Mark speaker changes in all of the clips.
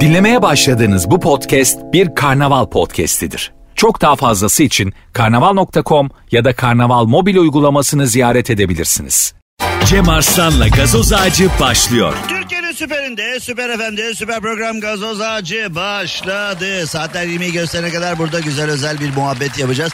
Speaker 1: Dinlemeye başladığınız bu podcast bir karnaval podcastidir. Çok daha fazlası için karnaval.com ya da karnaval mobil uygulamasını ziyaret edebilirsiniz.
Speaker 2: Cem Arslan'la gazoz ağacı başlıyor.
Speaker 3: Türkiye'nin süperinde, süper efendi, süper program gazoz ağacı başladı. Saatler 20'yi gösterene kadar burada güzel özel bir muhabbet yapacağız.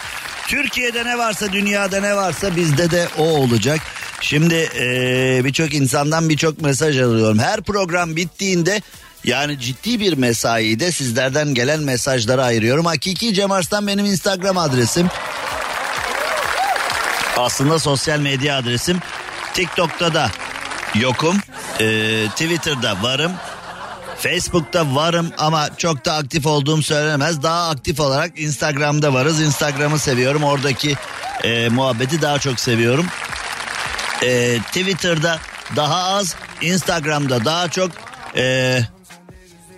Speaker 3: Türkiye'de ne varsa, dünyada ne varsa bizde de o olacak. Şimdi eee, birçok insandan birçok mesaj alıyorum. Her program bittiğinde yani ciddi bir mesai de sizlerden gelen mesajlara ayırıyorum. Hakiki Cem Arslan benim Instagram adresim. Aslında sosyal medya adresim. TikTok'ta da yokum. Ee, Twitter'da varım. Facebook'ta varım ama çok da aktif olduğum söylenemez. Daha aktif olarak Instagram'da varız. Instagram'ı seviyorum. Oradaki e, muhabbeti daha çok seviyorum. Ee, Twitter'da daha az, Instagram'da daha çok. E,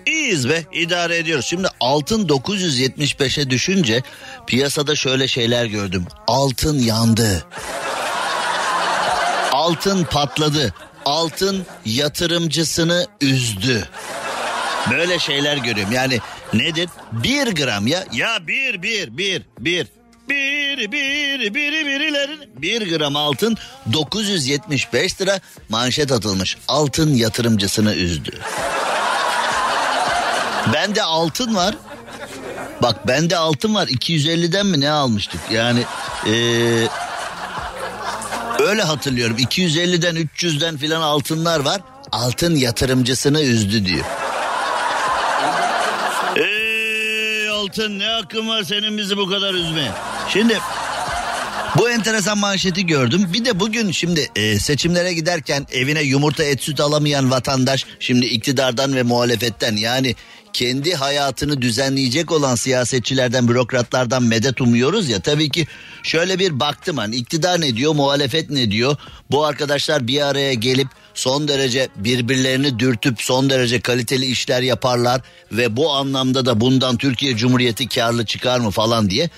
Speaker 3: iyiyiz be idare ediyoruz. Şimdi altın 975'e düşünce piyasada şöyle şeyler gördüm. Altın yandı. Altın patladı. Altın yatırımcısını üzdü. Böyle şeyler görüyorum. Yani nedir? Bir gram ya. Ya bir bir bir bir. Bir bir biri birilerin bir gram altın 975 lira manşet atılmış. Altın yatırımcısını üzdü. Bende altın var. Bak bende altın var 250'den mi ne almıştık? Yani eee Öyle hatırlıyorum 250'den 300'den filan altınlar var. Altın yatırımcısını üzdü diyor. Ey altın ne hakkın var senin bizi bu kadar üzmeye. Şimdi bu enteresan manşeti gördüm. Bir de bugün şimdi e, seçimlere giderken evine yumurta et süt alamayan vatandaş şimdi iktidardan ve muhalefetten yani kendi hayatını düzenleyecek olan siyasetçilerden, bürokratlardan medet umuyoruz ya. Tabii ki şöyle bir baktım hani iktidar ne diyor, muhalefet ne diyor? Bu arkadaşlar bir araya gelip son derece birbirlerini dürtüp son derece kaliteli işler yaparlar ve bu anlamda da bundan Türkiye Cumhuriyeti karlı çıkar mı falan diye.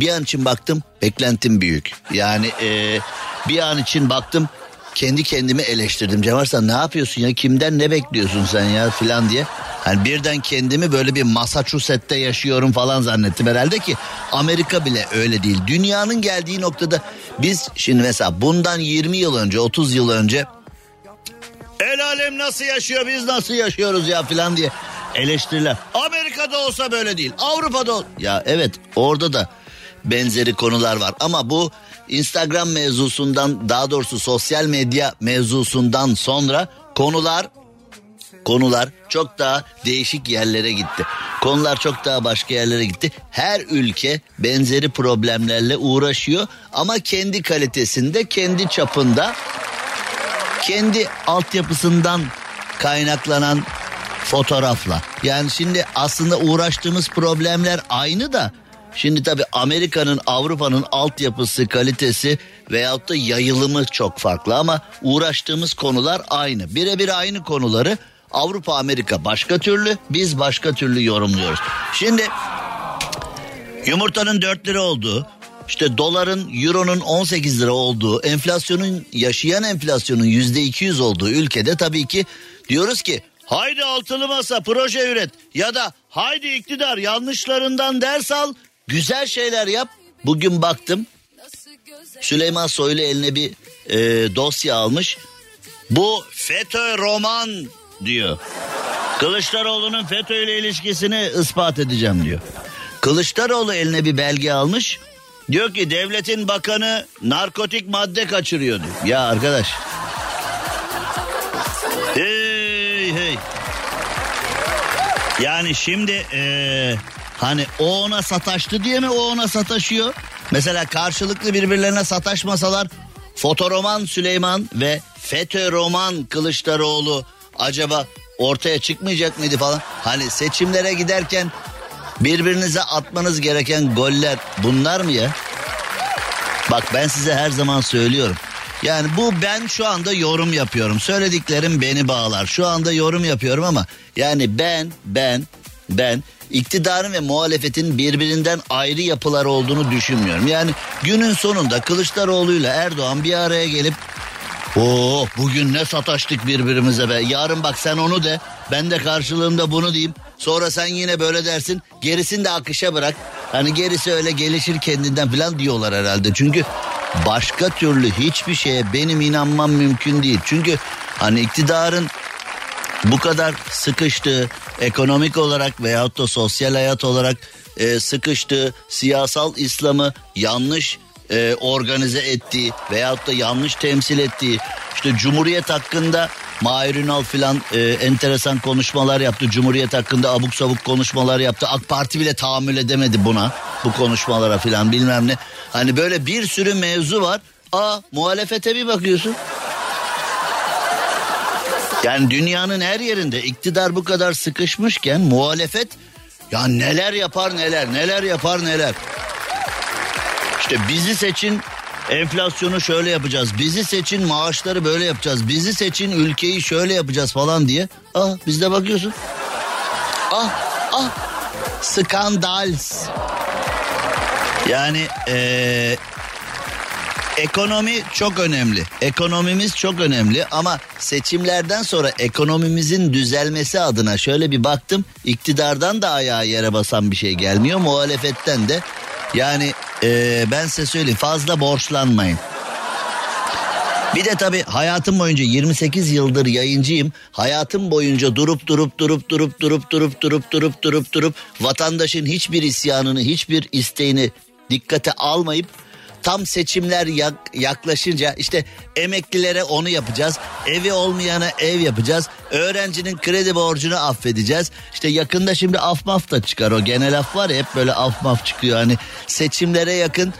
Speaker 3: Bir an için baktım beklentim büyük. Yani e, bir an için baktım kendi kendimi eleştirdim. Cem Arslan ne yapıyorsun ya kimden ne bekliyorsun sen ya filan diye. Hani birden kendimi böyle bir Massachusetts'te yaşıyorum falan zannettim herhalde ki Amerika bile öyle değil. Dünyanın geldiği noktada biz şimdi mesela bundan 20 yıl önce 30 yıl önce el alem nasıl yaşıyor biz nasıl yaşıyoruz ya filan diye eleştiriler. Amerika'da olsa böyle değil Avrupa'da ol... Ya evet orada da benzeri konular var ama bu Instagram mevzusundan daha doğrusu sosyal medya mevzusundan sonra konular konular çok daha değişik yerlere gitti. Konular çok daha başka yerlere gitti. Her ülke benzeri problemlerle uğraşıyor ama kendi kalitesinde, kendi çapında, kendi altyapısından kaynaklanan fotoğrafla. Yani şimdi aslında uğraştığımız problemler aynı da Şimdi tabi Amerika'nın Avrupa'nın altyapısı kalitesi veyahut da yayılımı çok farklı ama uğraştığımız konular aynı. Birebir aynı konuları Avrupa Amerika başka türlü biz başka türlü yorumluyoruz. Şimdi yumurtanın 4 lira olduğu işte doların euronun 18 lira olduğu enflasyonun yaşayan enflasyonun yüzde 200 olduğu ülkede tabii ki diyoruz ki haydi altılı masa proje üret ya da haydi iktidar yanlışlarından ders al güzel şeyler yap. Bugün baktım Süleyman Soylu eline bir e, dosya almış. Bu FETÖ roman diyor. Kılıçdaroğlu'nun FETÖ ile ilişkisini ispat edeceğim diyor. Kılıçdaroğlu eline bir belge almış. Diyor ki devletin bakanı narkotik madde kaçırıyor diyor. Ya arkadaş. Hey hey. Yani şimdi ee, hani o ona sataştı diye mi o ona sataşıyor? Mesela karşılıklı birbirlerine sataşmasalar fotoroman Süleyman ve FETÖ roman Kılıçdaroğlu acaba ortaya çıkmayacak mıydı falan? Hani seçimlere giderken birbirinize atmanız gereken goller bunlar mı ya? Bak ben size her zaman söylüyorum. Yani bu ben şu anda yorum yapıyorum. Söylediklerim beni bağlar. Şu anda yorum yapıyorum ama yani ben ben ben iktidarın ve muhalefetin birbirinden ayrı yapılar olduğunu düşünmüyorum. Yani günün sonunda Kılıçdaroğlu ile Erdoğan bir araya gelip Oo bugün ne sataştık birbirimize be. Yarın bak sen onu de. Ben de karşılığında bunu diyeyim. Sonra sen yine böyle dersin. Gerisini de akışa bırak. Hani gerisi öyle gelişir kendinden falan diyorlar herhalde. Çünkü başka türlü hiçbir şeye benim inanmam mümkün değil. Çünkü hani iktidarın bu kadar sıkıştığı ekonomik olarak veyahut da sosyal hayat olarak e, sıkıştığı siyasal İslam'ı yanlış e, organize ettiği veyahut da yanlış temsil ettiği işte Cumhuriyet hakkında Mahir Ünal filan e, enteresan konuşmalar yaptı. Cumhuriyet hakkında abuk sabuk konuşmalar yaptı. AK Parti bile tahammül edemedi buna. Bu konuşmalara filan bilmem ne. Hani böyle bir sürü mevzu var. Aa muhalefete bir bakıyorsun. Yani dünyanın her yerinde iktidar bu kadar sıkışmışken muhalefet ya neler yapar neler neler yapar neler. İşte bizi seçin enflasyonu şöyle yapacağız. Bizi seçin maaşları böyle yapacağız. Bizi seçin ülkeyi şöyle yapacağız falan diye. Ah biz de bakıyorsun. Ah ah skandal. Yani ee, ekonomi çok önemli. Ekonomimiz çok önemli ama seçimlerden sonra ekonomimizin düzelmesi adına şöyle bir baktım. iktidardan da ayağa yere basan bir şey gelmiyor. Muhalefetten de yani ee, ben size söyleyeyim fazla borçlanmayın. Bir de tabii hayatım boyunca 28 yıldır yayıncıyım. Hayatım boyunca durup durup durup durup durup durup durup durup durup durup vatandaşın hiçbir isyanını, hiçbir isteğini dikkate almayıp tam seçimler yaklaşınca işte emeklilere onu yapacağız. Evi olmayana ev yapacağız. Öğrencinin kredi borcunu affedeceğiz. İşte yakında şimdi af maf da çıkar o genel af var ya hep böyle af maf çıkıyor. Hani seçimlere yakın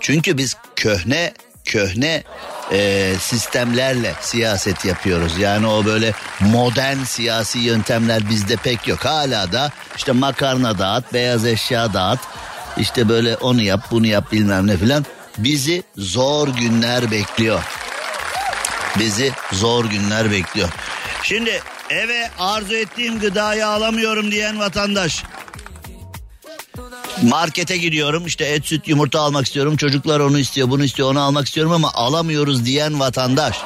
Speaker 3: çünkü biz köhne köhne e, sistemlerle siyaset yapıyoruz. Yani o böyle modern siyasi yöntemler bizde pek yok. Hala da işte makarna dağıt, beyaz eşya dağıt, işte böyle onu yap bunu yap bilmem ne filan. Bizi zor günler bekliyor. Bizi zor günler bekliyor. Şimdi eve arzu ettiğim gıdayı alamıyorum diyen vatandaş. Markete gidiyorum işte et süt yumurta almak istiyorum. Çocuklar onu istiyor bunu istiyor onu almak istiyorum ama alamıyoruz diyen vatandaş.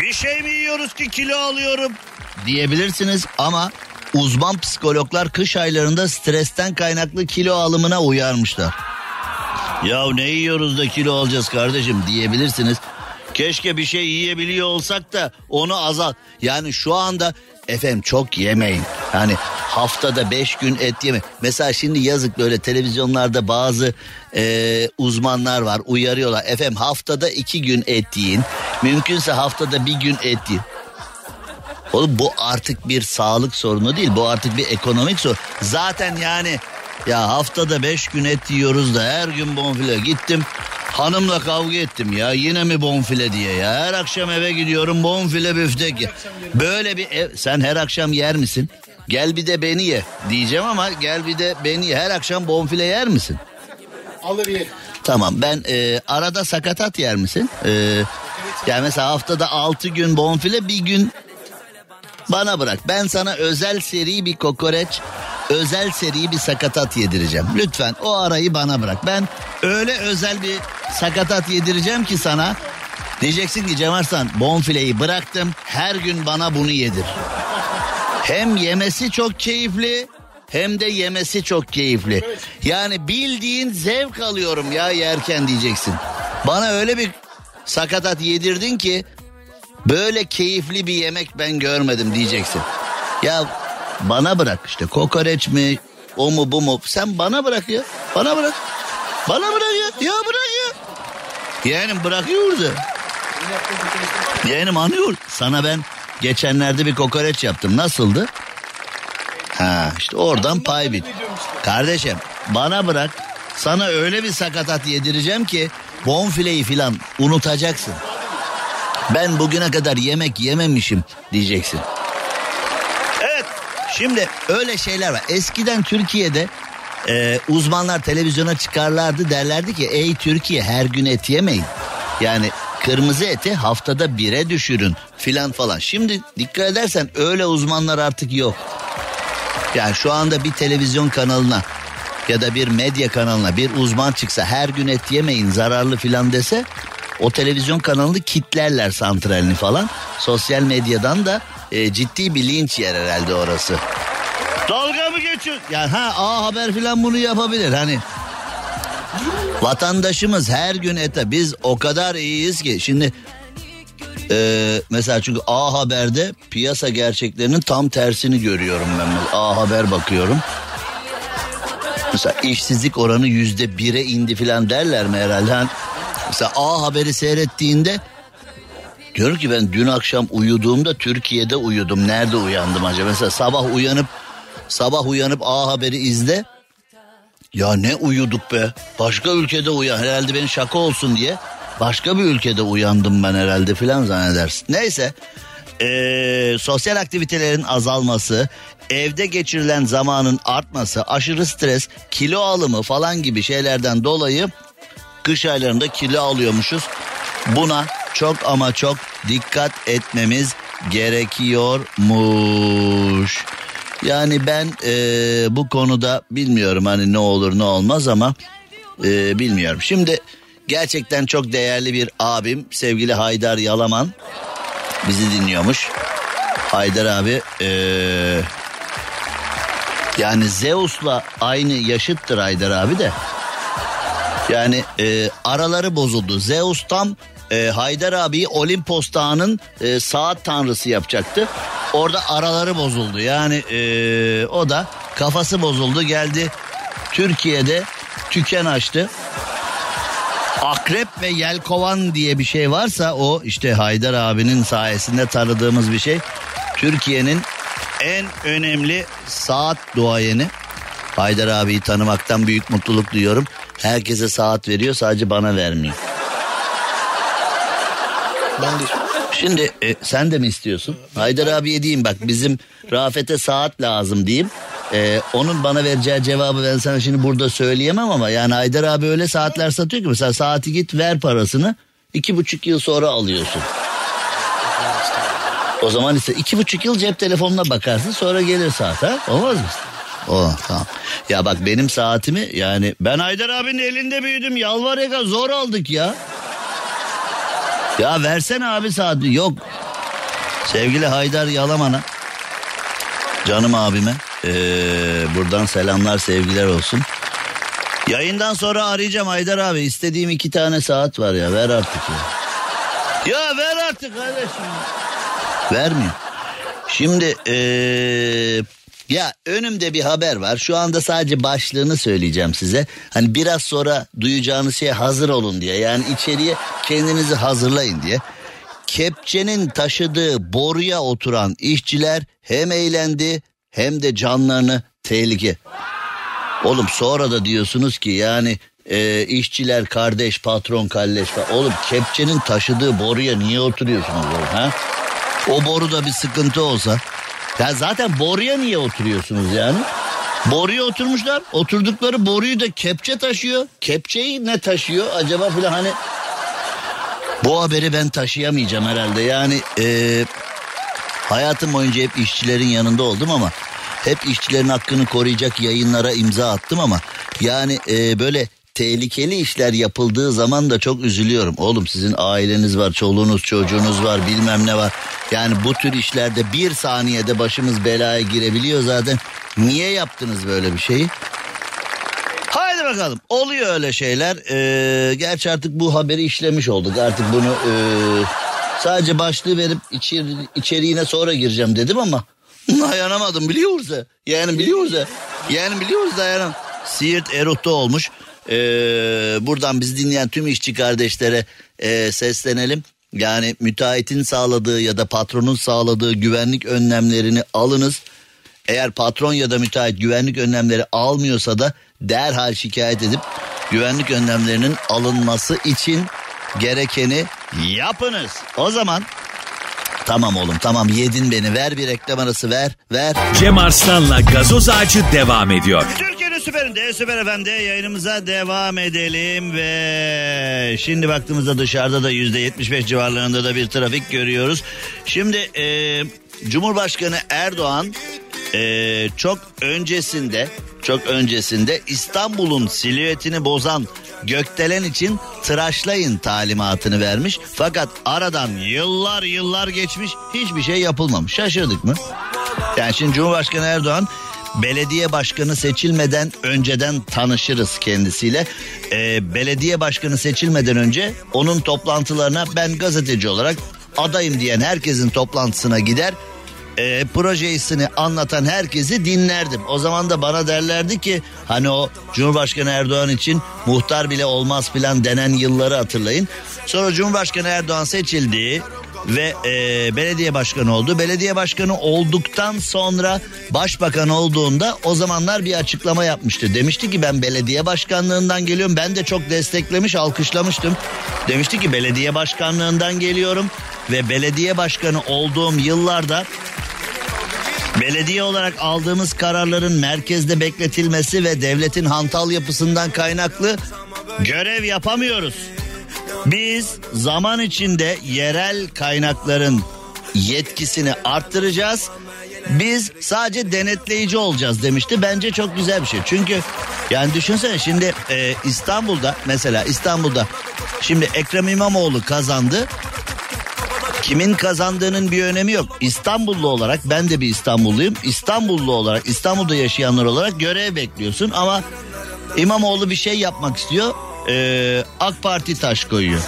Speaker 3: Bir şey mi yiyoruz ki kilo alıyorum diyebilirsiniz ama Uzman psikologlar kış aylarında stresten kaynaklı kilo alımına uyarmışlar. Ya ne yiyoruz da kilo alacağız kardeşim diyebilirsiniz. Keşke bir şey yiyebiliyor olsak da onu azal. Yani şu anda efendim çok yemeyin. Hani haftada beş gün et yeme. Mesela şimdi yazık böyle televizyonlarda bazı e, uzmanlar var uyarıyorlar. Efendim haftada iki gün et yiyin. Mümkünse haftada bir gün et yiyin. Oğlum bu artık bir sağlık sorunu değil. Bu artık bir ekonomik sorun. Zaten yani ya haftada beş gün et yiyoruz da her gün bonfile gittim. Hanımla kavga ettim ya yine mi bonfile diye ya. Her akşam eve gidiyorum bonfile büftek ya. Böyle bir ev sen her akşam yer misin? Gel bir de beni ye diyeceğim ama gel bir de beni ye. Her akşam bonfile yer misin?
Speaker 4: Alır yer.
Speaker 3: Tamam ben e, arada sakatat yer misin? E, yani mesela haftada altı gün bonfile bir gün bana bırak. Ben sana özel seri bir kokoreç, özel seri bir sakatat yedireceğim. Lütfen o arayı bana bırak. Ben öyle özel bir sakatat yedireceğim ki sana. Diyeceksin ki Cem Arslan bonfileyi bıraktım. Her gün bana bunu yedir. Hem yemesi çok keyifli hem de yemesi çok keyifli. Yani bildiğin zevk alıyorum ya yerken diyeceksin. Bana öyle bir sakatat yedirdin ki Böyle keyifli bir yemek ben görmedim diyeceksin. Ya bana bırak işte kokoreç mi o mu bu mu sen bana bırak ya bana bırak. Bana bırak ya ya bırak ya. Yeğenim bırakıyoruz ya. Yeğenim anıyor. Sana ben geçenlerde bir kokoreç yaptım nasıldı? Ha işte oradan pay bit. Kardeşim bana bırak. Sana öyle bir sakatat yedireceğim ki bonfileyi filan unutacaksın. Ben bugüne kadar yemek yememişim diyeceksin. Evet şimdi öyle şeyler var. Eskiden Türkiye'de e, uzmanlar televizyona çıkarlardı derlerdi ki ey Türkiye her gün et yemeyin. Yani kırmızı eti haftada bire düşürün filan falan. Şimdi dikkat edersen öyle uzmanlar artık yok. Yani şu anda bir televizyon kanalına ya da bir medya kanalına bir uzman çıksa her gün et yemeyin zararlı filan dese o televizyon kanalını kitlerler santralini falan. Sosyal medyadan da e, ciddi bir linç yer herhalde orası. Dalga mı geçiyor? Yani ha A Haber filan bunu yapabilir hani. Vatandaşımız her gün ete biz o kadar iyiyiz ki şimdi ee, mesela çünkü A Haber'de piyasa gerçeklerinin tam tersini görüyorum ben. A Haber bakıyorum. Mesela işsizlik oranı yüzde bire indi filan derler mi herhalde? Hani mesela A Haber'i seyrettiğinde diyorum ki ben dün akşam uyuduğumda Türkiye'de uyudum. Nerede uyandım acaba? Mesela sabah uyanıp sabah uyanıp A Haber'i izle. Ya ne uyuduk be. Başka ülkede uyan. Herhalde benim şaka olsun diye. Başka bir ülkede uyandım ben herhalde filan zannedersin. Neyse. Ee, sosyal aktivitelerin azalması, evde geçirilen zamanın artması, aşırı stres, kilo alımı falan gibi şeylerden dolayı kış aylarında kilo alıyormuşuz. Buna çok ama çok dikkat etmemiz gerekiyormuş. Yani ben e, bu konuda bilmiyorum hani ne olur ne olmaz ama e, bilmiyorum. Şimdi gerçekten çok değerli bir abim sevgili Haydar Yalaman bizi dinliyormuş. Haydar abi e, yani Zeus'la aynı yaşıttır Haydar abi de. Yani e, araları bozuldu. Zeus tam e, Haydar abiyi Olimpos Dağı'nın e, saat tanrısı yapacaktı. Orada araları bozuldu. Yani e, o da kafası bozuldu geldi Türkiye'de tüken açtı. Akrep ve yelkovan diye bir şey varsa o işte Haydar abinin sayesinde tanıdığımız bir şey. Türkiye'nin en önemli saat duayeni. Haydar abiyi tanımaktan büyük mutluluk duyuyorum. Herkese saat veriyor sadece bana vermiyor.
Speaker 4: Ben de
Speaker 3: Şimdi e, sen de mi istiyorsun? Haydar abiye diyeyim bak bizim Rafet'e saat lazım diyeyim. E, onun bana vereceği cevabı ben sana şimdi burada söyleyemem ama yani Haydar abi öyle saatler satıyor ki mesela saati git ver parasını iki buçuk yıl sonra alıyorsun. O zaman ise iki buçuk yıl cep telefonuna bakarsın sonra gelir saat ha olmaz mı? O tamam. Ya bak benim saatimi yani ben Haydar abinin elinde büyüdüm yalvar yaka zor aldık ya. Ya versene abi saati. Yok. Sevgili Haydar Yalaman'a. Canım abime. Ee, buradan selamlar sevgiler olsun. Yayından sonra arayacağım Haydar abi. İstediğim iki tane saat var ya. Ver artık ya. Ya ver artık kardeşim. Vermiyor. Şimdi ee, ya önümde bir haber var. Şu anda sadece başlığını söyleyeceğim size. Hani biraz sonra duyacağınız şeye hazır olun diye. Yani içeriye kendinizi hazırlayın diye. Kepçenin taşıdığı boruya oturan işçiler hem eğlendi hem de canlarını tehlike. Oğlum sonra da diyorsunuz ki yani e, işçiler kardeş patron kalleş falan. Oğlum kepçenin taşıdığı boruya niye oturuyorsunuz oğlum ha? O boruda bir sıkıntı olsa. Ya zaten boruya niye oturuyorsunuz yani? Boruya oturmuşlar. Oturdukları boruyu da kepçe taşıyor. Kepçeyi ne taşıyor acaba filan hani... Bu haberi ben taşıyamayacağım herhalde. Yani e, hayatım boyunca hep işçilerin yanında oldum ama... Hep işçilerin hakkını koruyacak yayınlara imza attım ama... Yani e, böyle tehlikeli işler yapıldığı zaman da çok üzülüyorum. Oğlum sizin aileniz var, çoluğunuz, çocuğunuz var, bilmem ne var. Yani bu tür işlerde bir saniyede başımız belaya girebiliyor zaten. Niye yaptınız böyle bir şeyi? Haydi bakalım. Oluyor öyle şeyler. Ee, gerçi artık bu haberi işlemiş olduk. Artık bunu e, sadece başlığı verip içeri, içeriğine sonra gireceğim dedim ama dayanamadım biliyor musun? Yani biliyor musun? Yani biliyoruz dayanam. Siirt Erut'ta olmuş. Ee, buradan bizi dinleyen tüm işçi kardeşlere e, seslenelim. Yani müteahhitin sağladığı ya da patronun sağladığı güvenlik önlemlerini alınız. Eğer patron ya da müteahhit güvenlik önlemleri almıyorsa da derhal şikayet edip güvenlik önlemlerinin alınması için gerekeni yapınız. O zaman tamam oğlum tamam yedin beni ver bir reklam arası ver ver.
Speaker 2: Cem Arslan'la gazoz ağacı devam ediyor.
Speaker 3: Türkiye'nin süperinde Süper FM'de yayınımıza devam edelim ve şimdi baktığımızda dışarıda da yüzde 75 civarlarında da bir trafik görüyoruz. Şimdi e, Cumhurbaşkanı Erdoğan e, çok öncesinde çok öncesinde İstanbul'un silüetini bozan gökdelen için tıraşlayın talimatını vermiş. Fakat aradan yıllar yıllar geçmiş hiçbir şey yapılmamış. Şaşırdık mı? Yani şimdi Cumhurbaşkanı Erdoğan belediye başkanı seçilmeden önceden tanışırız kendisiyle. Ee, belediye başkanı seçilmeden önce onun toplantılarına ben gazeteci olarak adayım diyen herkesin toplantısına gider e, projesini anlatan herkesi dinlerdim. O zaman da bana derlerdi ki hani o Cumhurbaşkanı Erdoğan için muhtar bile olmaz filan denen yılları hatırlayın. Sonra Cumhurbaşkanı Erdoğan seçildi ve e, belediye başkanı oldu. Belediye başkanı olduktan sonra başbakan olduğunda o zamanlar bir açıklama yapmıştı. Demişti ki ben belediye başkanlığından geliyorum. Ben de çok desteklemiş, alkışlamıştım. Demişti ki belediye başkanlığından geliyorum ve belediye başkanı olduğum yıllarda Belediye olarak aldığımız kararların merkezde bekletilmesi ve devletin hantal yapısından kaynaklı görev yapamıyoruz. Biz zaman içinde yerel kaynakların yetkisini arttıracağız. Biz sadece denetleyici olacağız demişti. Bence çok güzel bir şey. Çünkü yani düşünsene şimdi e, İstanbul'da mesela İstanbul'da şimdi Ekrem İmamoğlu kazandı. Kimin kazandığının bir önemi yok. İstanbullu olarak ben de bir İstanbulluyum. İstanbullu olarak İstanbul'da yaşayanlar olarak görev bekliyorsun ama İmamoğlu bir şey yapmak istiyor. Ee, AK Parti taş koyuyor.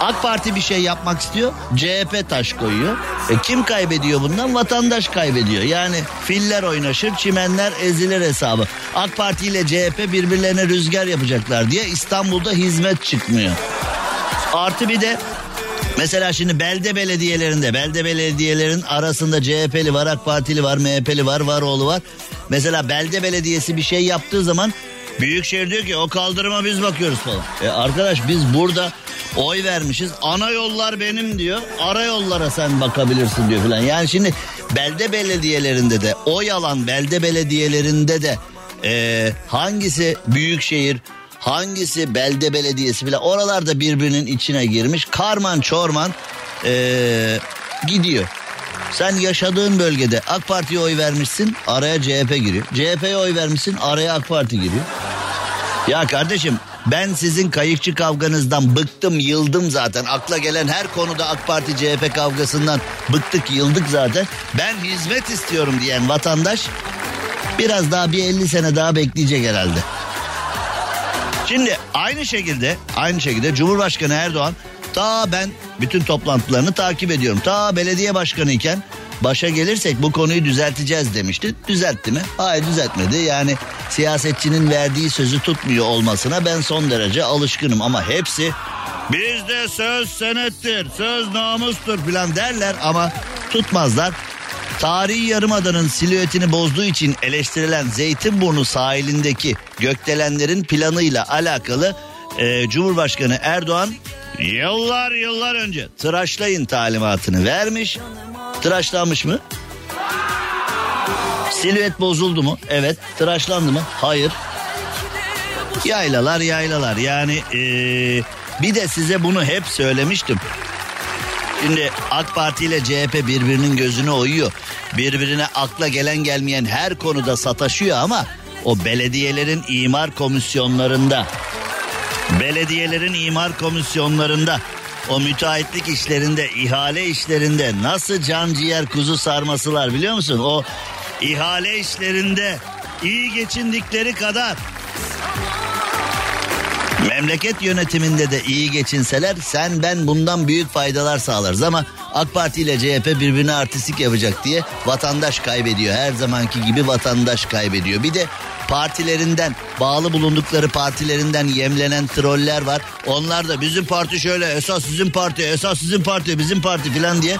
Speaker 3: AK Parti bir şey yapmak istiyor. CHP taş koyuyor. E kim kaybediyor bundan? Vatandaş kaybediyor. Yani filler oynaşır, çimenler ezilir hesabı. AK Parti ile CHP birbirlerine rüzgar yapacaklar diye İstanbul'da hizmet çıkmıyor. Artı bir de Mesela şimdi belde belediyelerinde, belde belediyelerin arasında CHP'li var, AK Partili var, MHP'li var, Varoğlu var. Mesela belde belediyesi bir şey yaptığı zaman Büyükşehir diyor ki o kaldırıma biz bakıyoruz falan. E arkadaş biz burada oy vermişiz. Ana yollar benim diyor. Ara yollara sen bakabilirsin diyor falan. Yani şimdi belde belediyelerinde de oy alan belde belediyelerinde de e, hangisi büyükşehir hangisi belde belediyesi bile oralarda birbirinin içine girmiş. Karman çorman ee, gidiyor. Sen yaşadığın bölgede AK Parti'ye oy vermişsin araya CHP giriyor. CHP'ye oy vermişsin araya AK Parti giriyor. Ya kardeşim ben sizin kayıkçı kavganızdan bıktım yıldım zaten. Akla gelen her konuda AK Parti CHP kavgasından bıktık yıldık zaten. Ben hizmet istiyorum diyen vatandaş biraz daha bir 50 sene daha bekleyecek herhalde. Şimdi aynı şekilde aynı şekilde Cumhurbaşkanı Erdoğan ta ben bütün toplantılarını takip ediyorum. Ta belediye başkanı iken başa gelirsek bu konuyu düzelteceğiz demişti. Düzeltti mi? Hayır düzeltmedi. Yani siyasetçinin verdiği sözü tutmuyor olmasına ben son derece alışkınım ama hepsi bizde söz senettir, söz namustur filan derler ama tutmazlar. Tarihi Yarımada'nın silüetini bozduğu için eleştirilen Zeytinburnu sahilindeki gökdelenlerin planıyla alakalı e, Cumhurbaşkanı Erdoğan yıllar yıllar önce tıraşlayın talimatını vermiş. Tıraşlanmış mı? Silüet bozuldu mu? Evet. Tıraşlandı mı? Hayır. Yaylalar yaylalar yani ee, bir de size bunu hep söylemiştim. Şimdi AK Parti ile CHP birbirinin gözüne oyuyor. Birbirine akla gelen gelmeyen her konuda sataşıyor ama o belediyelerin imar komisyonlarında belediyelerin imar komisyonlarında o müteahhitlik işlerinde, ihale işlerinde nasıl can ciğer kuzu sarmasılar biliyor musun? O ihale işlerinde iyi geçindikleri kadar Memleket yönetiminde de iyi geçinseler sen ben bundan büyük faydalar sağlarız ama AK Parti ile CHP birbirine artistik yapacak diye vatandaş kaybediyor. Her zamanki gibi vatandaş kaybediyor. Bir de partilerinden bağlı bulundukları partilerinden yemlenen troller var. Onlar da bizim parti şöyle esas sizin parti esas sizin parti bizim parti filan diye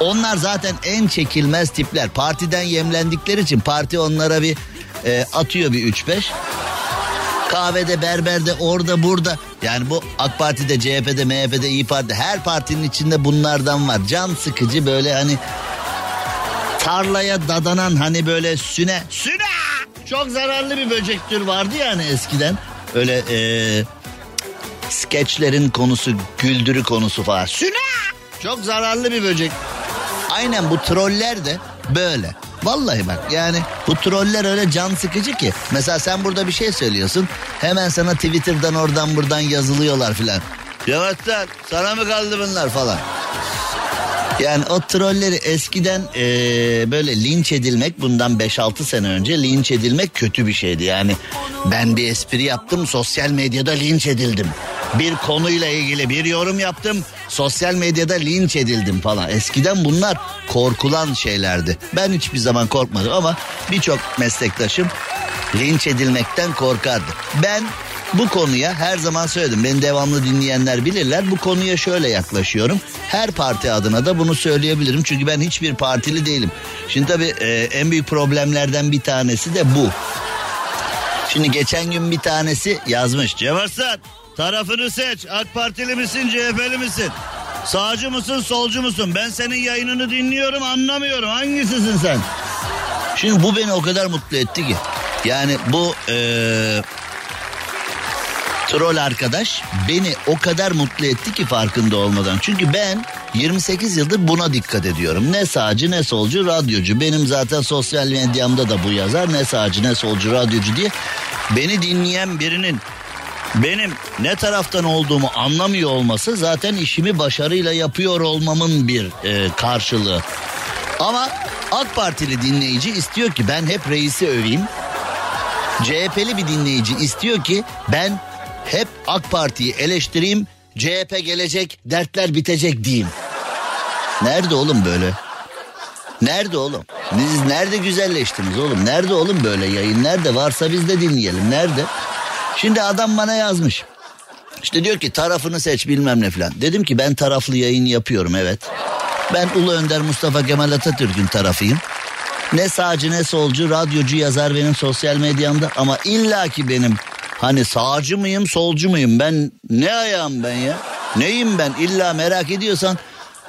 Speaker 3: onlar zaten en çekilmez tipler. Partiden yemlendikleri için parti onlara bir e, atıyor bir 3-5 kahvede, berberde, orada, burada. Yani bu AK Parti'de, CHP'de, MHP'de, İyi Parti'de her partinin içinde bunlardan var. Can sıkıcı böyle hani tarlaya dadanan hani böyle süne, süne çok zararlı bir böcek tür vardı yani eskiden. Öyle e, skeçlerin konusu, güldürü konusu falan. Süne çok zararlı bir böcek. Aynen bu troller de böyle. Vallahi bak yani bu troller öyle can sıkıcı ki. Mesela sen burada bir şey söylüyorsun. Hemen sana Twitter'dan oradan buradan yazılıyorlar filan. Yavaşlar sana mı kaldı bunlar falan. Yani o trolleri eskiden e, böyle linç edilmek bundan 5-6 sene önce linç edilmek kötü bir şeydi. Yani ben bir espri yaptım sosyal medyada linç edildim. Bir konuyla ilgili bir yorum yaptım sosyal medyada linç edildim falan. Eskiden bunlar korkulan şeylerdi. Ben hiçbir zaman korkmadım ama birçok meslektaşım linç edilmekten korkardı. Ben bu konuya her zaman söyledim. Beni devamlı dinleyenler bilirler. Bu konuya şöyle yaklaşıyorum. Her parti adına da bunu söyleyebilirim. Çünkü ben hiçbir partili değilim. Şimdi tabii e, en büyük problemlerden bir tanesi de bu. Şimdi geçen gün bir tanesi yazmış. Cem Arslan tarafını seç. AK Partili misin CHP'li misin? Sağcı mısın solcu musun? Ben senin yayınını dinliyorum anlamıyorum. Hangisisin sen? Şimdi bu beni o kadar mutlu etti ki. Yani bu eee troll arkadaş beni o kadar mutlu etti ki farkında olmadan. Çünkü ben 28 yıldır buna dikkat ediyorum. Ne sağcı ne solcu radyocu. Benim zaten sosyal medyamda da bu yazar. Ne sağcı ne solcu radyocu diye. Beni dinleyen birinin benim ne taraftan olduğumu anlamıyor olması zaten işimi başarıyla yapıyor olmamın bir e, karşılığı. Ama AK Partili dinleyici istiyor ki ben hep reisi öveyim. CHP'li bir dinleyici istiyor ki ben hep AK Parti'yi eleştireyim. CHP gelecek, dertler bitecek diyeyim. Nerede oğlum böyle? Nerede oğlum? Siz nerede güzelleştiniz oğlum? Nerede oğlum böyle yayın? Nerede varsa biz de dinleyelim. Nerede? Şimdi adam bana yazmış. İşte diyor ki tarafını seç bilmem ne falan. Dedim ki ben taraflı yayın yapıyorum evet. Ben Ulu Önder Mustafa Kemal Atatürk'ün tarafıyım. Ne sağcı ne solcu radyocu yazar benim sosyal medyamda ama illaki benim Hani sağcı mıyım solcu muyum ben ne ayağım ben ya? Neyim ben illa merak ediyorsan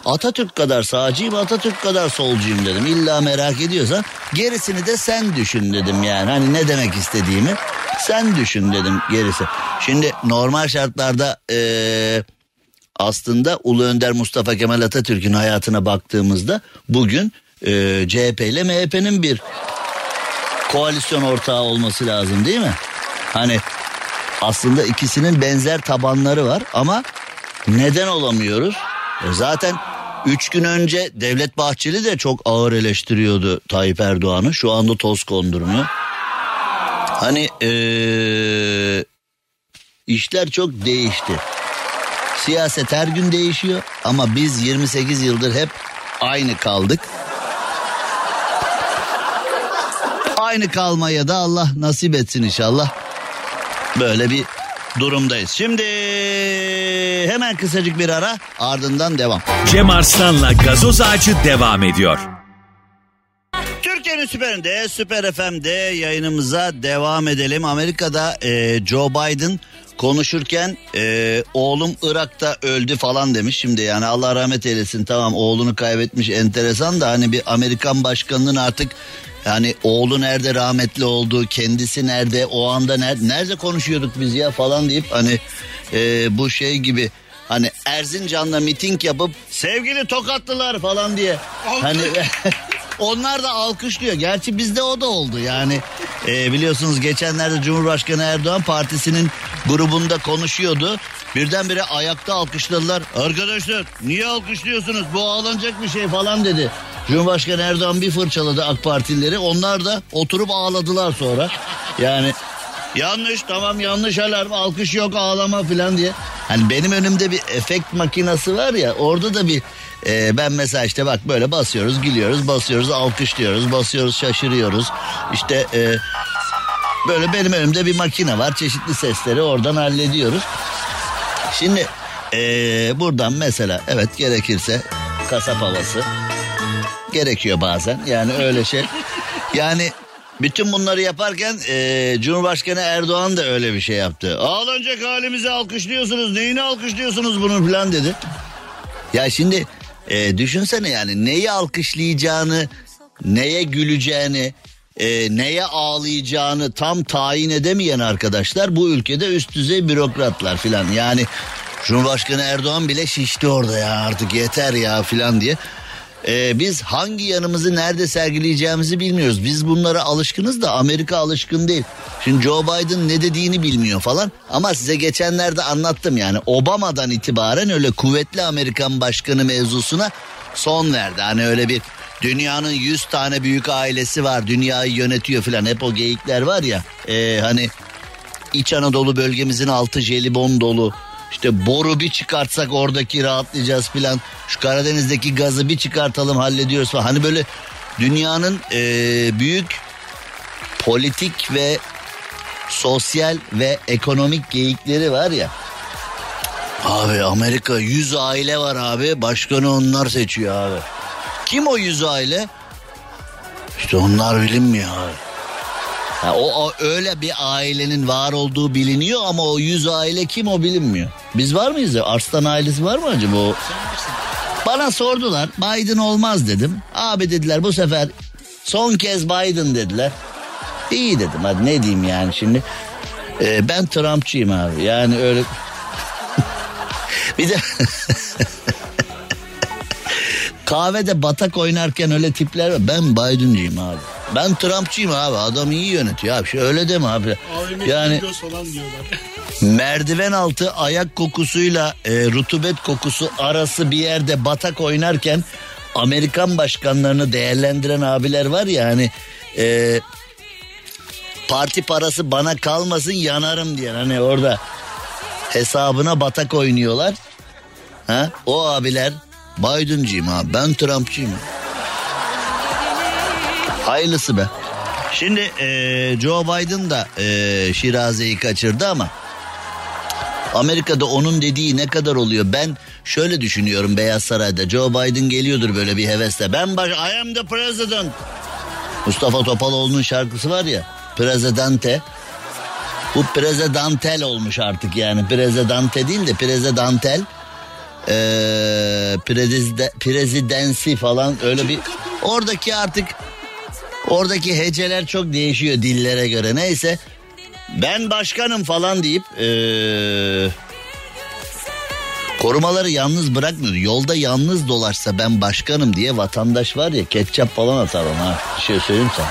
Speaker 3: Atatürk kadar sağcıyım Atatürk kadar solcuyum dedim. İlla merak ediyorsan gerisini de sen düşün dedim yani. Hani ne demek istediğimi sen düşün dedim gerisi. Şimdi normal şartlarda ee, aslında Ulu Önder Mustafa Kemal Atatürk'ün hayatına baktığımızda bugün e, CHP ile MHP'nin bir koalisyon ortağı olması lazım değil mi? Hani aslında ikisinin benzer tabanları var ama neden olamıyoruz? E zaten üç gün önce Devlet Bahçeli de çok ağır eleştiriyordu Tayyip Erdoğan'ı. Şu anda toz kondurmuyor. Hani ee, işler çok değişti. Siyaset her gün değişiyor ama biz 28 yıldır hep aynı kaldık. Aynı kalmaya da Allah nasip etsin inşallah. Böyle bir durumdayız. Şimdi hemen kısacık bir ara ardından devam.
Speaker 2: Cem Arslan'la gazoz ağacı devam ediyor.
Speaker 3: Türkiye'nin süperinde, Süper FM'de yayınımıza devam edelim. Amerika'da e, Joe Biden konuşurken e, oğlum Irak'ta öldü falan demiş. Şimdi yani Allah rahmet eylesin tamam oğlunu kaybetmiş enteresan da hani bir Amerikan başkanının artık yani oğlu nerede rahmetli oldu, kendisi nerede, o anda nerede, nerede konuşuyorduk biz ya falan deyip hani e, bu şey gibi hani Erzincan'la miting yapıp sevgili tokatlılar falan diye hani onlar da alkışlıyor. Gerçi bizde o da oldu yani e, biliyorsunuz geçenlerde Cumhurbaşkanı Erdoğan partisinin grubunda konuşuyordu. Birdenbire ayakta alkışladılar. Arkadaşlar niye alkışlıyorsunuz bu ağlanacak bir şey falan dedi. Cumhurbaşkanı Erdoğan bir fırçaladı AK Partilileri. Onlar da oturup ağladılar sonra. Yani yanlış tamam yanlış alarm alkış yok ağlama falan diye. Hani benim önümde bir efekt makinası var ya orada da bir e, ben mesela işte bak böyle basıyoruz gülüyoruz basıyoruz alkışlıyoruz basıyoruz şaşırıyoruz. İşte e, böyle benim önümde bir makine var çeşitli sesleri oradan hallediyoruz. Şimdi e, buradan mesela evet gerekirse kasap havası gerekiyor bazen. Yani öyle şey. Yani bütün bunları yaparken e, Cumhurbaşkanı Erdoğan da öyle bir şey yaptı. Ağlanacak halimizi alkışlıyorsunuz. Neyini alkışlıyorsunuz bunu falan dedi. Ya şimdi e, düşünsene yani neyi alkışlayacağını, neye güleceğini, e, neye ağlayacağını tam tayin edemeyen arkadaşlar bu ülkede üst düzey bürokratlar filan. Yani Cumhurbaşkanı Erdoğan bile şişti orada ya artık yeter ya filan diye. Ee, biz hangi yanımızı nerede sergileyeceğimizi bilmiyoruz. Biz bunlara alışkınız da Amerika alışkın değil. Şimdi Joe Biden ne dediğini bilmiyor falan. Ama size geçenlerde anlattım yani Obama'dan itibaren öyle kuvvetli Amerikan başkanı mevzusuna son verdi. Hani öyle bir dünyanın 100 tane büyük ailesi var dünyayı yönetiyor falan hep o geyikler var ya. E, hani İç Anadolu bölgemizin altı jelibon dolu. İşte boru bir çıkartsak oradaki rahatlayacağız filan. Şu Karadeniz'deki gazı bir çıkartalım hallediyoruz falan. Hani böyle dünyanın e, büyük politik ve sosyal ve ekonomik geyikleri var ya. Abi Amerika 100 aile var abi. Başkanı onlar seçiyor abi. Kim o 100 aile? İşte onlar bilinmiyor abi. Ha, o, o öyle bir ailenin var olduğu biliniyor ama o 100 aile kim o bilinmiyor. Biz var mıyız? Arslan ailesi var mı acaba o? Bana sordular Biden olmaz dedim. Abi dediler bu sefer son kez Biden dediler. İyi dedim hadi ne diyeyim yani şimdi. Ee, ben Trumpçıyım abi yani öyle. bir de kahvede batak oynarken öyle tipler var. Ben Biden'cıyım abi. Ben Trumpçıyım abi adam iyi yönetiyor abi. Şöyle deme abi. Yani merdiven altı ayak kokusuyla e, rutubet kokusu arası bir yerde batak oynarken Amerikan başkanlarını değerlendiren abiler var ya hani e, parti parası bana kalmasın yanarım diye hani orada hesabına batak oynuyorlar. Ha? O abiler Biden'cıyım abi ben Trumpçıyım. Hayırlısı be. Şimdi e, Joe Biden da e, Şiraze'yi kaçırdı ama Amerika'da onun dediği ne kadar oluyor? Ben şöyle düşünüyorum Beyaz Saray'da. Joe Biden geliyordur böyle bir hevesle. Ben baş, I am the president. Mustafa Topaloğlu'nun şarkısı var ya. Prezidente. Bu prezidantel olmuş artık yani. Prezidante değil de prezidantel. Ee, prezide, prezidensi falan öyle bir... Oradaki artık Oradaki heceler çok değişiyor dillere göre. Neyse ben başkanım falan deyip ee, korumaları yalnız bırakmıyor. Yolda yalnız dolaşsa ben başkanım diye vatandaş var ya ketçap falan atar ona. Bir şey söyleyeyim sana.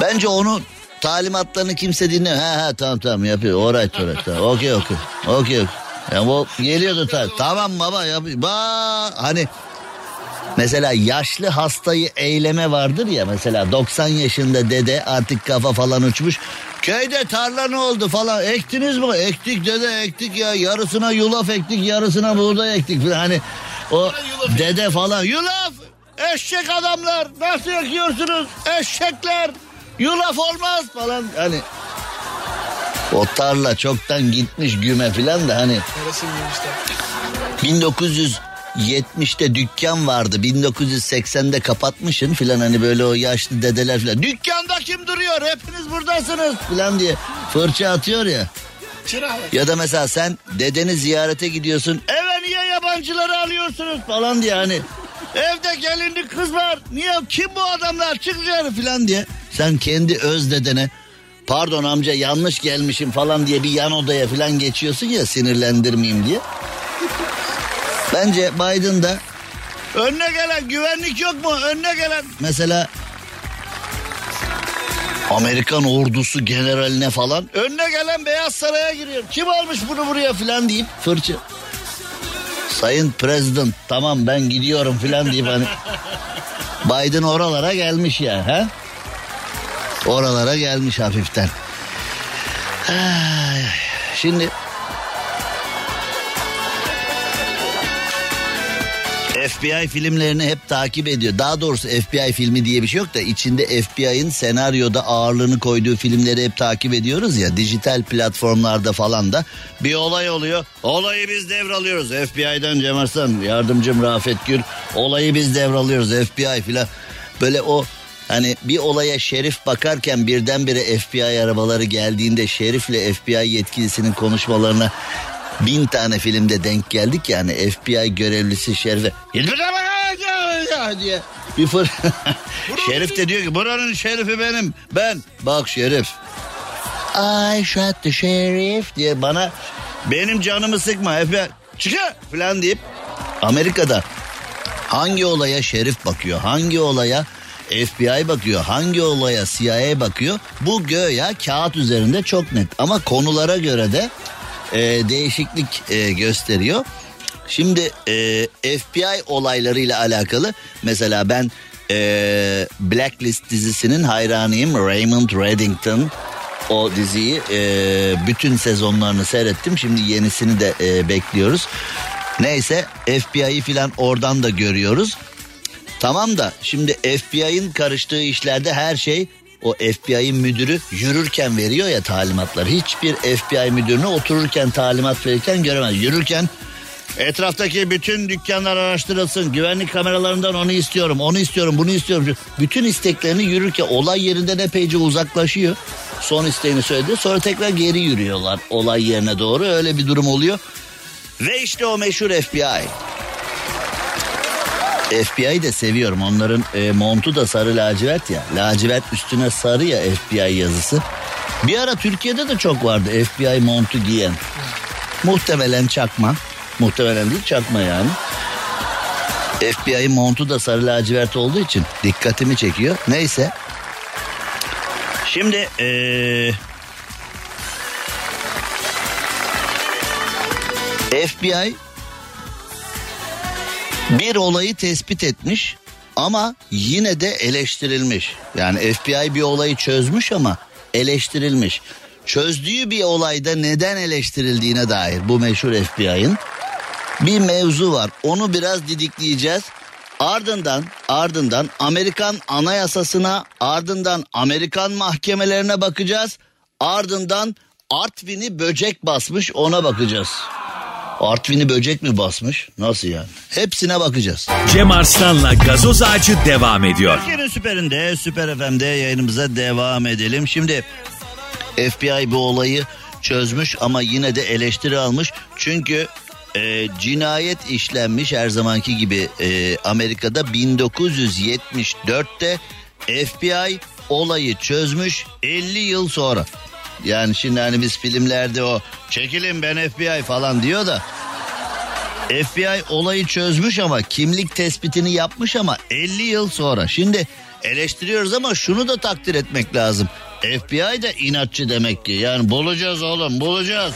Speaker 3: Bence onu talimatlarını kimse dinle. Ha ha tamam tamam yapıyor. Alright alright. Tamam. Okey okey. Okey okey. Yani o geliyordu tabii. Tamam baba yap. Ba hani Mesela yaşlı hastayı eyleme vardır ya mesela 90 yaşında dede artık kafa falan uçmuş. Köyde tarla ne oldu falan ektiniz mi? Ektik dede ektik ya yarısına yulaf ektik yarısına buğday ektik. Hani o dede falan yulaf eşek adamlar nasıl ekiyorsunuz eşekler yulaf olmaz falan hani o tarla çoktan gitmiş güme falan da hani 1900 70'te dükkan vardı 1980'de kapatmışın filan hani böyle o yaşlı dedeler filan. Dükkanda kim duruyor hepiniz buradasınız filan diye fırça atıyor ya. Ya da mesela sen dedeni ziyarete gidiyorsun eve niye yabancıları alıyorsunuz falan diye hani. Evde gelinli kız var niye kim bu adamlar çık dışarı filan diye. Sen kendi öz dedene pardon amca yanlış gelmişim falan diye bir yan odaya filan geçiyorsun ya sinirlendirmeyeyim diye. Bence Biden da önüne gelen güvenlik yok mu? Önüne gelen mesela Amerikan ordusu generaline falan önüne gelen Beyaz Saray'a giriyor. Kim almış bunu buraya filan deyip fırça. Sayın President tamam ben gidiyorum filan deyip hani Biden oralara gelmiş ya. He? Oralara gelmiş hafiften. Şimdi FBI filmlerini hep takip ediyor. Daha doğrusu FBI filmi diye bir şey yok da içinde FBI'ın senaryoda ağırlığını koyduğu filmleri hep takip ediyoruz ya. Dijital platformlarda falan da bir olay oluyor. Olayı biz devralıyoruz. FBI'den Cem Arslan, yardımcım Rafet Gül. Olayı biz devralıyoruz FBI filan. Böyle o Hani bir olaya şerif bakarken birdenbire FBI arabaları geldiğinde şerifle FBI yetkilisinin konuşmalarına bin tane filmde denk geldik yani FBI görevlisi Şerife diye bir fır Şerif de diyor ki buranın şerifi benim ben bak Şerif I shot the sheriff diye bana benim canımı sıkma FBI çıkı falan deyip Amerika'da Hangi olaya şerif bakıyor? Hangi olaya FBI bakıyor? Hangi olaya CIA bakıyor? Bu göya kağıt üzerinde çok net ama konulara göre de e, değişiklik e, gösteriyor. Şimdi e, FBI olaylarıyla alakalı mesela ben e, Blacklist dizisinin hayranıyım Raymond Reddington o diziyi e, bütün sezonlarını seyrettim şimdi yenisini de e, bekliyoruz. Neyse FBI'yi filan oradan da görüyoruz. Tamam da şimdi FBI'ın karıştığı işlerde her şey o FBI'ın müdürü yürürken veriyor ya talimatlar. Hiçbir FBI müdürünü otururken talimat verirken göremez. Yürürken etraftaki bütün dükkanlar araştırılsın. Güvenlik kameralarından onu istiyorum, onu istiyorum, bunu istiyorum. Bütün isteklerini yürürken olay yerinden epeyce uzaklaşıyor. Son isteğini söyledi. Sonra tekrar geri yürüyorlar olay yerine doğru. Öyle bir durum oluyor. Ve işte o meşhur FBI. FBI'yi de seviyorum. Onların e, montu da sarı lacivert ya. Lacivert üstüne sarı ya FBI yazısı. Bir ara Türkiye'de de çok vardı FBI montu giyen. Muhtemelen çakma. Muhtemelen değil çakma yani. FBI montu da sarı lacivert olduğu için dikkatimi çekiyor. Neyse. Şimdi ee, FBI bir olayı tespit etmiş ama yine de eleştirilmiş. Yani FBI bir olayı çözmüş ama eleştirilmiş. Çözdüğü bir olayda neden eleştirildiğine dair bu meşhur FBI'ın bir mevzu var. Onu biraz didikleyeceğiz. Ardından ardından Amerikan anayasasına ardından Amerikan mahkemelerine bakacağız. Ardından Artvin'i böcek basmış ona bakacağız. Artvin'i böcek mi basmış? Nasıl yani? Hepsine bakacağız.
Speaker 2: Cem Arslan'la gazoz ağacı devam ediyor.
Speaker 3: Türkiye'nin süperinde, Süper FM'de yayınımıza devam edelim. Şimdi FBI bu olayı çözmüş ama yine de eleştiri almış. Çünkü e, cinayet işlenmiş her zamanki gibi e, Amerika'da 1974'te FBI olayı çözmüş 50 yıl sonra. Yani şimdi hani biz filmlerde o çekilin ben FBI falan diyor da FBI olayı çözmüş ama kimlik tespitini yapmış ama 50 yıl sonra. Şimdi eleştiriyoruz ama şunu da takdir etmek lazım. FBI de inatçı demek ki. Yani bulacağız oğlum bulacağız.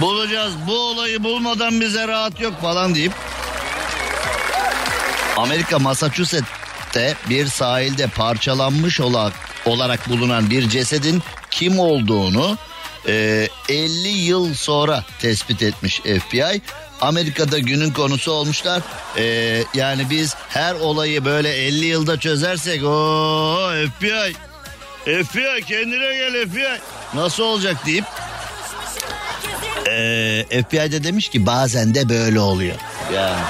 Speaker 3: Bulacağız bu olayı bulmadan bize rahat yok falan deyip. Amerika Massachusetts'te bir sahilde parçalanmış olarak, olarak bulunan bir cesedin kim olduğunu e, 50 yıl sonra tespit etmiş FBI. Amerika'da günün konusu olmuşlar. E, yani biz her olayı böyle 50 yılda çözersek o FBI FBI kendine gel FBI nasıl olacak deyip e, FBI de demiş ki bazen de böyle oluyor. Yani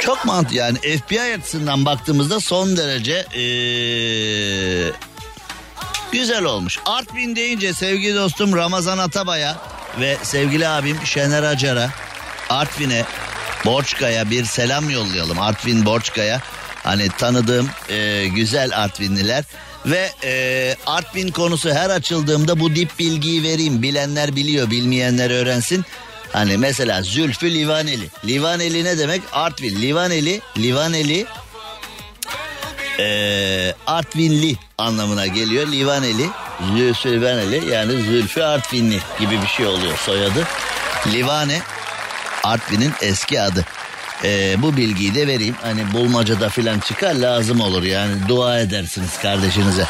Speaker 3: çok mantıklı yani FBI açısından baktığımızda son derece ee, güzel olmuş. Artvin deyince sevgili dostum Ramazan Atabay'a ve sevgili abim Şener Acar'a Artvin'e Borçka'ya bir selam yollayalım. Artvin Borçka'ya hani tanıdığım e, güzel Artvinliler ve e, Artvin konusu her açıldığımda bu dip bilgiyi vereyim. Bilenler biliyor bilmeyenler öğrensin. Hani mesela Zülfü Livaneli. Livaneli ne demek? Artvin. Livaneli, Livaneli e, Artvinli anlamına geliyor. Livaneli, Zülfü Livaneli yani Zülfü Artvinli gibi bir şey oluyor soyadı. Livane Artvin'in eski adı. Ee, bu bilgiyi de vereyim. Hani bulmacada filan çıkar lazım olur yani dua edersiniz kardeşinize.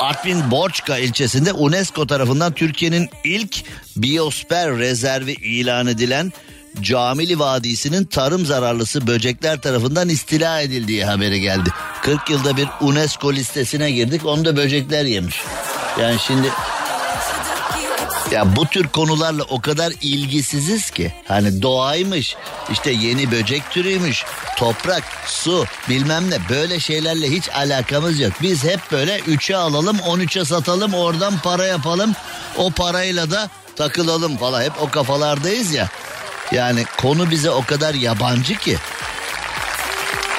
Speaker 3: Artvin Borçka ilçesinde UNESCO tarafından Türkiye'nin ilk biyosfer rezervi ilan edilen Camili Vadisi'nin tarım zararlısı böcekler tarafından istila edildiği haberi geldi. 40 yılda bir UNESCO listesine girdik onu da böcekler yemiş. Yani şimdi ya bu tür konularla o kadar ilgisiziz ki hani doğaymış işte yeni böcek türüymüş toprak su bilmem ne böyle şeylerle hiç alakamız yok. Biz hep böyle 3'e alalım 13'e satalım oradan para yapalım o parayla da takılalım falan hep o kafalardayız ya. Yani konu bize o kadar yabancı ki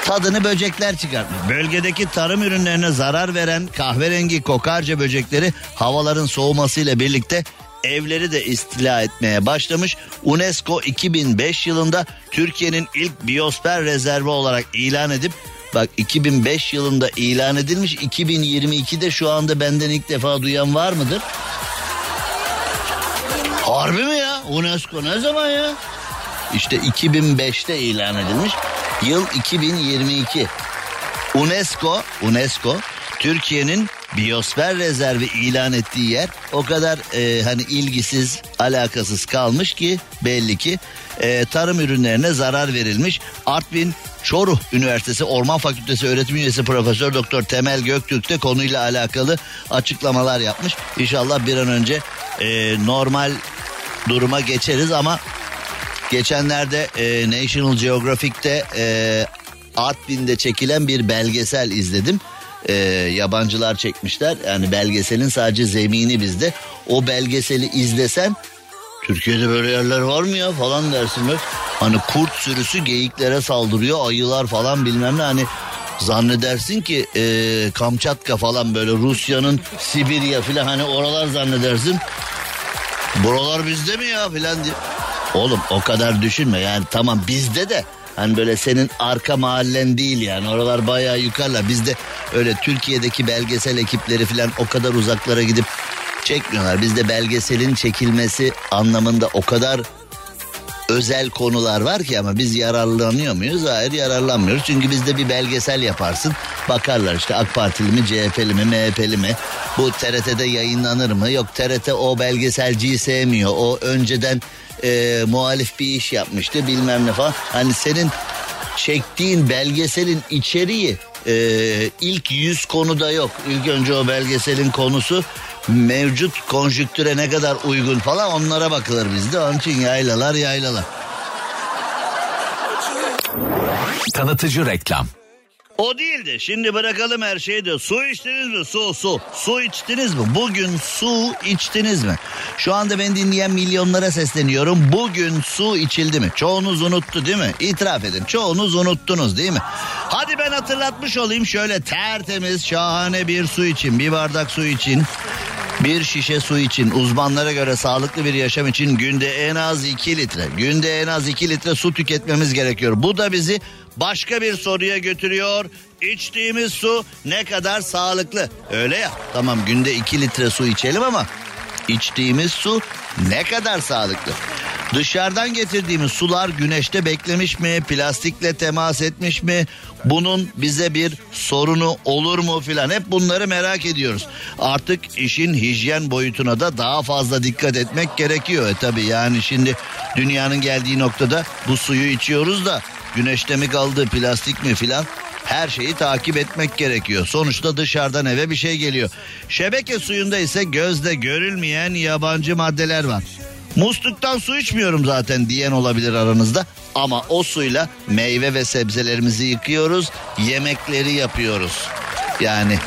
Speaker 3: tadını böcekler çıkartmış. Bölgedeki tarım ürünlerine zarar veren kahverengi kokarca böcekleri havaların soğumasıyla birlikte evleri de istila etmeye başlamış. UNESCO 2005 yılında Türkiye'nin ilk biyosfer rezervi olarak ilan edip Bak 2005 yılında ilan edilmiş 2022'de şu anda benden ilk defa duyan var mıdır? Harbi mi ya? UNESCO ne zaman ya? İşte 2005'te ilan edilmiş. Yıl 2022. UNESCO, UNESCO Türkiye'nin biyosfer rezervi ilan ettiği yer o kadar e, hani ilgisiz, alakasız kalmış ki belli ki e, tarım ürünlerine zarar verilmiş. Artvin Çoruh Üniversitesi Orman Fakültesi öğretim üyesi Profesör Doktor Temel Göktürk de konuyla alakalı açıklamalar yapmış. İnşallah bir an önce e, normal duruma geçeriz ama geçenlerde e, National Geographic'te e, Artvin'de çekilen bir belgesel izledim. E, yabancılar çekmişler. Yani belgeselin sadece zemini bizde. O belgeseli izlesen Türkiye'de böyle yerler var mı ya falan dersin. Hani kurt sürüsü geyiklere saldırıyor ayılar falan bilmem ne hani zannedersin ki e, Kamçatka falan böyle Rusya'nın Sibirya falan hani oralar zannedersin. Buralar bizde mi ya filan diye. Oğlum o kadar düşünme yani tamam bizde de hani böyle senin arka mahallen değil yani oralar bayağı yukarılar. Bizde öyle Türkiye'deki belgesel ekipleri falan o kadar uzaklara gidip çekmiyorlar. Bizde belgeselin çekilmesi anlamında o kadar özel konular var ki ama biz yararlanıyor muyuz? Hayır yararlanmıyoruz. Çünkü bizde bir belgesel yaparsın. Bakarlar işte AK Partili mi, CHP'li mi, MHP'li mi? Bu TRT'de yayınlanır mı? Yok TRT o belgeselciyi sevmiyor. O önceden e, muhalif bir iş yapmıştı bilmem ne falan. Hani senin çektiğin belgeselin içeriği e, ilk yüz konuda yok. İlk önce o belgeselin konusu mevcut konjüktüre ne kadar uygun falan onlara bakılır bizde. Onun için yaylalar yaylalar.
Speaker 1: Tanıtıcı reklam.
Speaker 3: O değil de şimdi bırakalım her şeyi de su içtiniz mi? Su su. Su içtiniz mi? Bugün su içtiniz mi? Şu anda beni dinleyen milyonlara sesleniyorum. Bugün su içildi mi? Çoğunuz unuttu değil mi? İtiraf edin. Çoğunuz unuttunuz değil mi? Hadi ben hatırlatmış olayım şöyle tertemiz şahane bir su için. Bir bardak su için. Bir şişe su için uzmanlara göre sağlıklı bir yaşam için günde en az 2 litre, günde en az 2 litre su tüketmemiz gerekiyor. Bu da bizi başka bir soruya götürüyor. İçtiğimiz su ne kadar sağlıklı? Öyle ya. Tamam günde 2 litre su içelim ama içtiğimiz su ne kadar sağlıklı? Dışarıdan getirdiğimiz sular güneşte beklemiş mi? Plastikle temas etmiş mi? Bunun bize bir sorunu olur mu filan hep bunları merak ediyoruz. Artık işin hijyen boyutuna da daha fazla dikkat etmek gerekiyor. E tabi yani şimdi dünyanın geldiği noktada bu suyu içiyoruz da güneşte mi kaldı plastik mi filan her şeyi takip etmek gerekiyor. Sonuçta dışarıdan eve bir şey geliyor. Şebeke suyunda ise gözde görülmeyen yabancı maddeler var. Musluktan su içmiyorum zaten diyen olabilir aranızda. Ama o suyla meyve ve sebzelerimizi yıkıyoruz, yemekleri yapıyoruz. Yani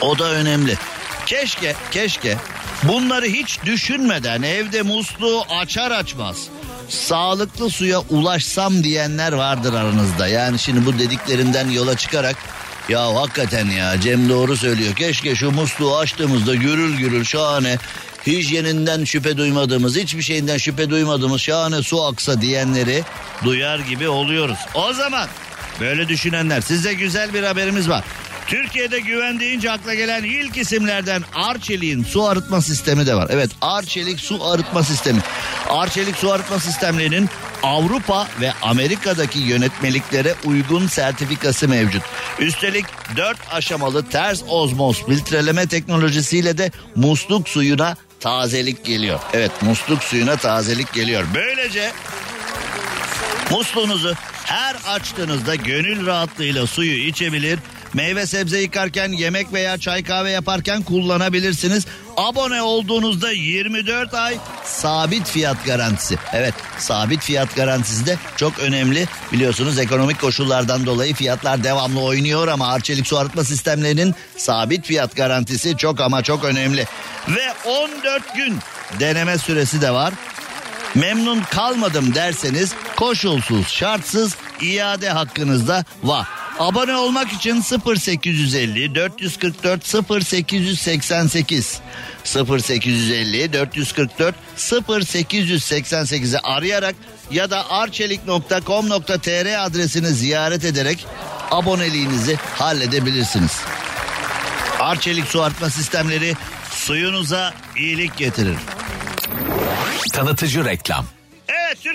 Speaker 3: o da önemli. Keşke, keşke bunları hiç düşünmeden evde musluğu açar açmaz sağlıklı suya ulaşsam diyenler vardır aranızda. Yani şimdi bu dediklerimden yola çıkarak ya hakikaten ya Cem doğru söylüyor. Keşke şu musluğu açtığımızda gürül gürül şahane hijyeninden şüphe duymadığımız, hiçbir şeyinden şüphe duymadığımız şahane su aksa diyenleri duyar gibi oluyoruz. O zaman böyle düşünenler size güzel bir haberimiz var. Türkiye'de güven deyince akla gelen ilk isimlerden Arçelik'in su arıtma sistemi de var. Evet Arçelik su arıtma sistemi. Arçelik su arıtma sistemlerinin Avrupa ve Amerika'daki yönetmeliklere uygun sertifikası mevcut. Üstelik 4 aşamalı ters ozmoz filtreleme teknolojisiyle de musluk suyuna tazelik geliyor. Evet musluk suyuna tazelik geliyor. Böylece musluğunuzu her açtığınızda gönül rahatlığıyla suyu içebilir Meyve sebze yıkarken, yemek veya çay kahve yaparken kullanabilirsiniz. Abone olduğunuzda 24 ay sabit fiyat garantisi. Evet sabit fiyat garantisi de çok önemli. Biliyorsunuz ekonomik koşullardan dolayı fiyatlar devamlı oynuyor ama Arçelik su arıtma sistemlerinin sabit fiyat garantisi çok ama çok önemli. Ve 14 gün deneme süresi de var. Memnun kalmadım derseniz koşulsuz şartsız iade hakkınız da var. Abone olmak için 0850 444 0888 0850 444 0888'e arayarak ya da arçelik.com.tr adresini ziyaret ederek aboneliğinizi halledebilirsiniz. Arçelik su artma sistemleri suyunuza iyilik getirir.
Speaker 1: Tanıtıcı reklam.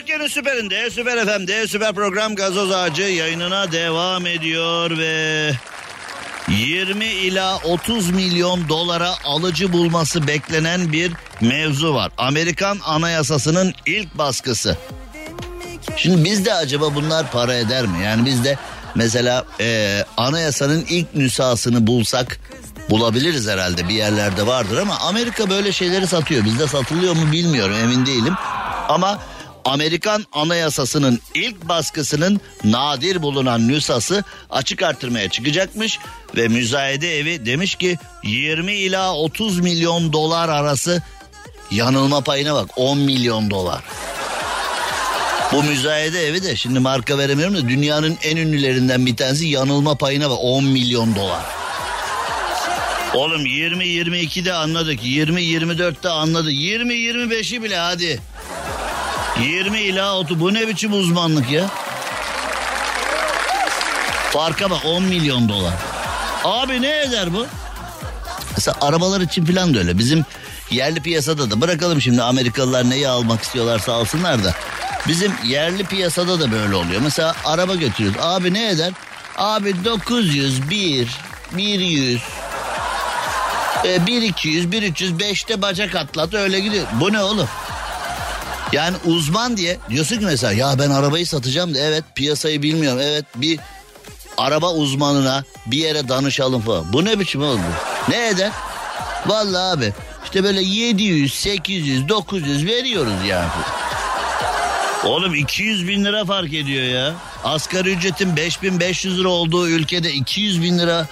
Speaker 3: Türkiye'nin süperinde, süper FM'de, süper program Gazoz Ağacı yayınına devam ediyor ve 20 ila 30 milyon dolara alıcı bulması beklenen bir mevzu var. Amerikan Anayasası'nın ilk baskısı. Şimdi bizde acaba bunlar para eder mi? Yani bizde mesela e, anayasanın ilk nüshasını bulsak bulabiliriz herhalde bir yerlerde vardır ama Amerika böyle şeyleri satıyor. Bizde satılıyor mu bilmiyorum emin değilim. Ama Amerikan Anayasası'nın ilk baskısının nadir bulunan nüshası açık artırmaya çıkacakmış ve müzayede evi demiş ki 20 ila 30 milyon dolar arası yanılma payına bak 10 milyon dolar. Bu müzayede evi de şimdi marka veremiyorum da dünyanın en ünlülerinden bir tanesi yanılma payına bak 10 milyon dolar. Oğlum 20-22'de anladık 20-24'te anladık 20-25'i bile hadi. 20 ila 30 bu ne biçim uzmanlık ya? Farka bak 10 milyon dolar. Abi ne eder bu? Mesela arabalar için falan da öyle. Bizim yerli piyasada da bırakalım şimdi Amerikalılar neyi almak istiyorlarsa alsınlar da. Bizim yerli piyasada da böyle oluyor. Mesela araba götürüyoruz. Abi ne eder? Abi 900, 1, 100, e, 1 200, 1 300, 5'te bacak atlat öyle gidiyor. Bu ne oğlum? Yani uzman diye diyorsun ki mesela ya ben arabayı satacağım da evet piyasayı bilmiyorum. Evet bir araba uzmanına bir yere danışalım falan. Bu ne biçim oldu? Ne eder? Vallahi abi işte böyle 700, 800, 900 veriyoruz yani. Oğlum 200 bin lira fark ediyor ya. Asgari ücretin 5500 lira olduğu ülkede 200 bin lira.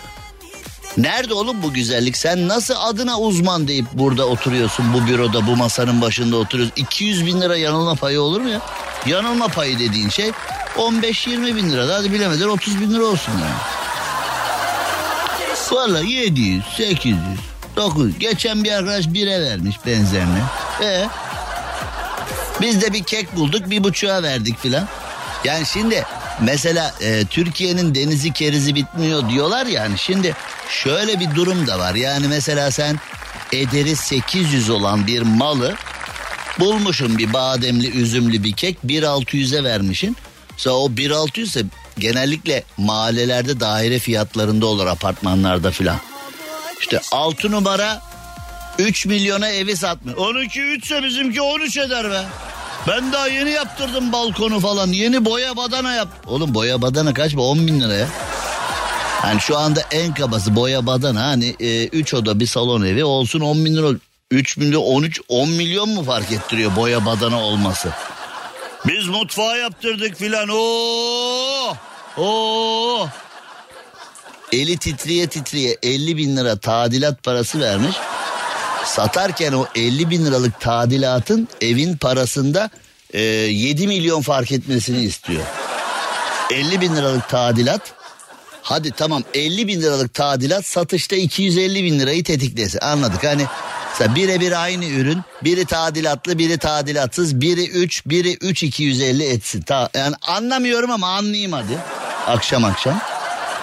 Speaker 3: Nerede oğlum bu güzellik? Sen nasıl adına uzman deyip burada oturuyorsun bu büroda bu masanın başında oturuyorsun. 200 bin lira yanılma payı olur mu ya? Yanılma payı dediğin şey 15-20 bin lira. Hadi bilemeden 30 bin lira olsun yani. Valla 700, 800, 900. Geçen bir arkadaş bire vermiş benzerini. E biz de bir kek bulduk bir buçuğa verdik filan. Yani şimdi mesela e, Türkiye'nin denizi kerizi bitmiyor diyorlar yani. Şimdi şöyle bir durum da var. Yani mesela sen ederi 800 olan bir malı bulmuşsun bir bademli üzümlü bir kek 1.600'e vermişsin. Sonra o 1.600 ise genellikle mahallelerde daire fiyatlarında olur apartmanlarda filan. İşte 6 numara 3 milyona evi satmıyor. 12 3 ise bizimki 13 eder be. Ben daha yeni yaptırdım balkonu falan. Yeni boya badana yap. Oğlum boya badana kaç mı? 10 bin lira ya. Yani şu anda en kabası boya badana hani 3 e, oda bir salon evi olsun 10 bin lira. 3 milyon 13 10 milyon mu fark ettiriyor boya badana olması? Biz mutfağı yaptırdık filan. Oo! Oo! Eli titriye titriye 50 bin lira tadilat parası vermiş. Satarken o 50 bin liralık tadilatın evin parasında e, 7 milyon fark etmesini istiyor. 50 bin liralık tadilat hadi tamam 50 bin liralık tadilat satışta 250 bin lirayı tetiklesin anladık hani Mesela birebir aynı ürün biri tadilatlı biri tadilatsız biri 3 biri 3 250 etsin. Ta, yani anlamıyorum ama anlayayım hadi akşam akşam.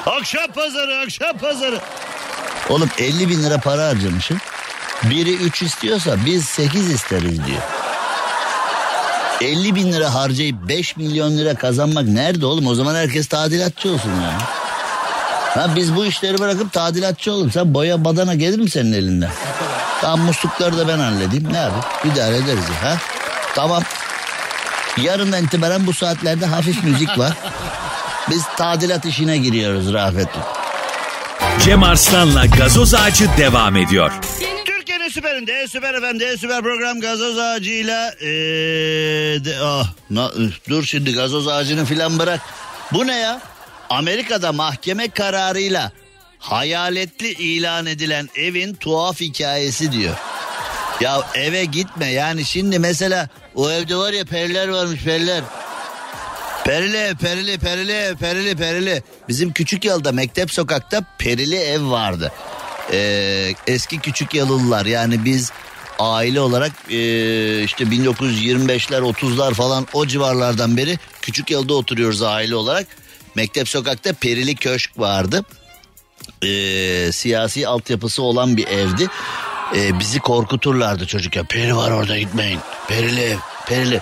Speaker 3: Akşam pazarı akşam pazarı. Oğlum 50 bin lira para harcamışım. Biri 3 istiyorsa biz 8 isteriz diyor. 50 bin lira harcayıp 5 milyon lira kazanmak nerede oğlum? O zaman herkes tadilatçı olsun ya. Ha biz bu işleri bırakıp tadilatçı olalım. Sen boya badana gelir mi senin elinden? Tamam muslukları da ben halledeyim. Ne yapayım? İdare ederiz ya. Ha? Tamam. Yarından itibaren bu saatlerde hafif müzik var. Biz tadilat işine giriyoruz Rafet'im.
Speaker 2: Cem Arslan'la gazoz ağacı devam ediyor.
Speaker 3: Türkiye'nin süperinde, süper efendi, süper program gazoz ağacıyla... Ee, de, ah, na, dur şimdi gazoz ağacını filan bırak. Bu ne ya? Amerika'da mahkeme kararıyla hayaletli ilan edilen evin tuhaf hikayesi diyor. Ya eve gitme yani şimdi mesela o evde var ya periler varmış periler. Perili, perili, perili, perili, perili. Bizim küçük yılda mektep sokakta perili ev vardı. Ee, eski küçük yalılar yani biz aile olarak e, işte 1925'ler 30'lar falan o civarlardan beri küçük yalıda oturuyoruz aile olarak. Mektep sokakta perili köşk vardı. Ee, siyasi altyapısı olan bir evdi. Ee, bizi korkuturlardı çocuk ya. Peri var orada gitmeyin. Perili ev, perili.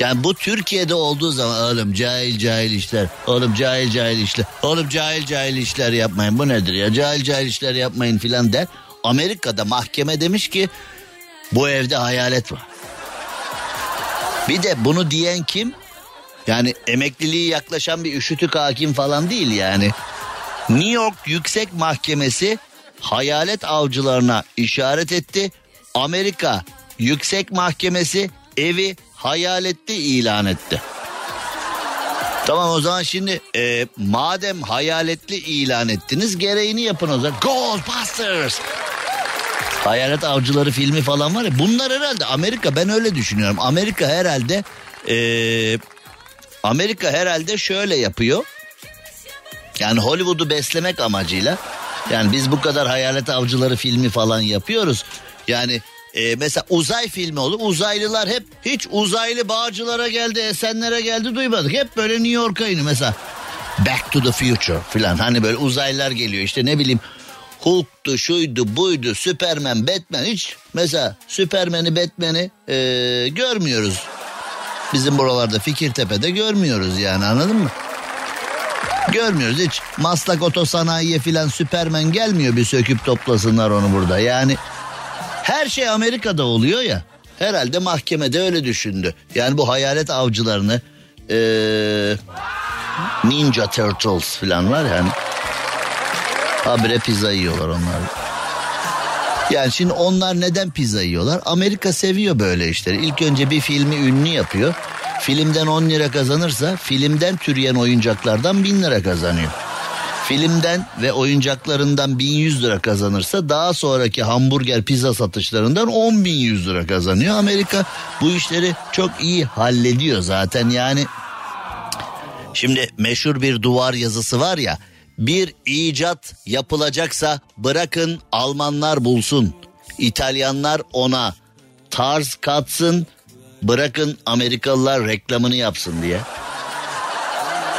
Speaker 3: Yani bu Türkiye'de olduğu zaman oğlum cahil cahil işler. Oğlum cahil cahil işler. Oğlum cahil cahil işler yapmayın. Bu nedir ya? Cahil cahil işler yapmayın filan der. Amerika'da mahkeme demiş ki bu evde hayalet var. Bir de bunu diyen kim? Yani emekliliği yaklaşan bir üşütük hakim falan değil yani. New York Yüksek Mahkemesi hayalet avcılarına işaret etti. Amerika Yüksek Mahkemesi evi hayaletli ilan etti. Tamam o zaman şimdi e, madem hayaletli ilan ettiniz gereğini yapın o zaman. Ghostbusters. Hayalet avcıları filmi falan var ya bunlar herhalde Amerika ben öyle düşünüyorum. Amerika herhalde e, Amerika herhalde şöyle yapıyor. Yani Hollywood'u beslemek amacıyla yani biz bu kadar hayalet avcıları filmi falan yapıyoruz. Yani e, mesela uzay filmi olur. Uzaylılar hep hiç uzaylı bağcılara geldi, esenlere geldi duymadık. Hep böyle New York'a iniyor mesela. Back to the Future falan. Hani böyle uzaylılar geliyor işte ne bileyim. Hulk'tu, şuydu, buydu, Superman, Batman hiç mesela Superman'i, Batman'i e, görmüyoruz. Bizim buralarda Fikirtepe'de görmüyoruz yani anladın mı? Görmüyoruz hiç. Maslak Otosanayi'ye filan Superman gelmiyor bir söküp toplasınlar onu burada. Yani her şey Amerika'da oluyor ya. Herhalde mahkemede öyle düşündü. Yani bu hayalet avcılarını ee, Ninja Turtles falan var yani. Habire pizza yiyorlar onlar. Yani şimdi onlar neden pizza yiyorlar? Amerika seviyor böyle işleri. İlk önce bir filmi ünlü yapıyor. Filmden 10 lira kazanırsa filmden türeyen oyuncaklardan 1000 lira kazanıyor. Filmden ve oyuncaklarından 1100 lira kazanırsa daha sonraki hamburger pizza satışlarından 10.100 lira kazanıyor. Amerika bu işleri çok iyi hallediyor zaten yani. Şimdi meşhur bir duvar yazısı var ya bir icat yapılacaksa bırakın Almanlar bulsun. İtalyanlar ona tarz katsın bırakın Amerikalılar reklamını yapsın diye.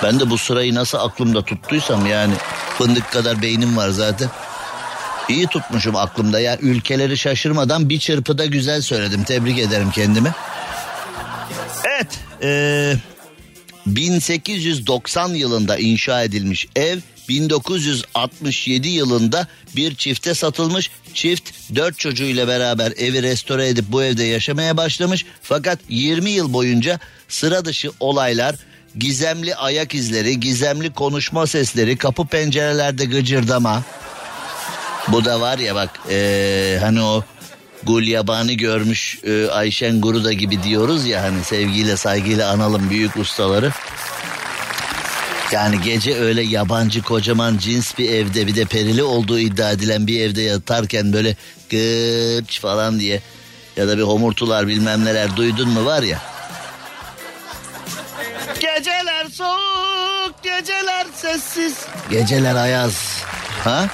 Speaker 3: Ben de bu sırayı nasıl aklımda tuttuysam yani fındık kadar beynim var zaten. İyi tutmuşum aklımda ya ülkeleri şaşırmadan bir çırpıda güzel söyledim tebrik ederim kendimi. Evet ee, 1890 yılında inşa edilmiş ev 1967 yılında bir çifte satılmış. Çift dört çocuğuyla beraber evi restore edip bu evde yaşamaya başlamış. Fakat 20 yıl boyunca sıra dışı olaylar, gizemli ayak izleri, gizemli konuşma sesleri, kapı pencerelerde gıcırdama. Bu da var ya bak ee, hani o Gul yabani görmüş e, Ayşen Guruda gibi diyoruz ya hani sevgiyle saygıyla analım büyük ustaları. Yani gece öyle yabancı kocaman cins bir evde bir de perili olduğu iddia edilen bir evde yatarken böyle gıç falan diye ya da bir homurtular bilmem neler duydun mu var ya. Geceler soğuk, geceler sessiz. Geceler ayaz. Ha?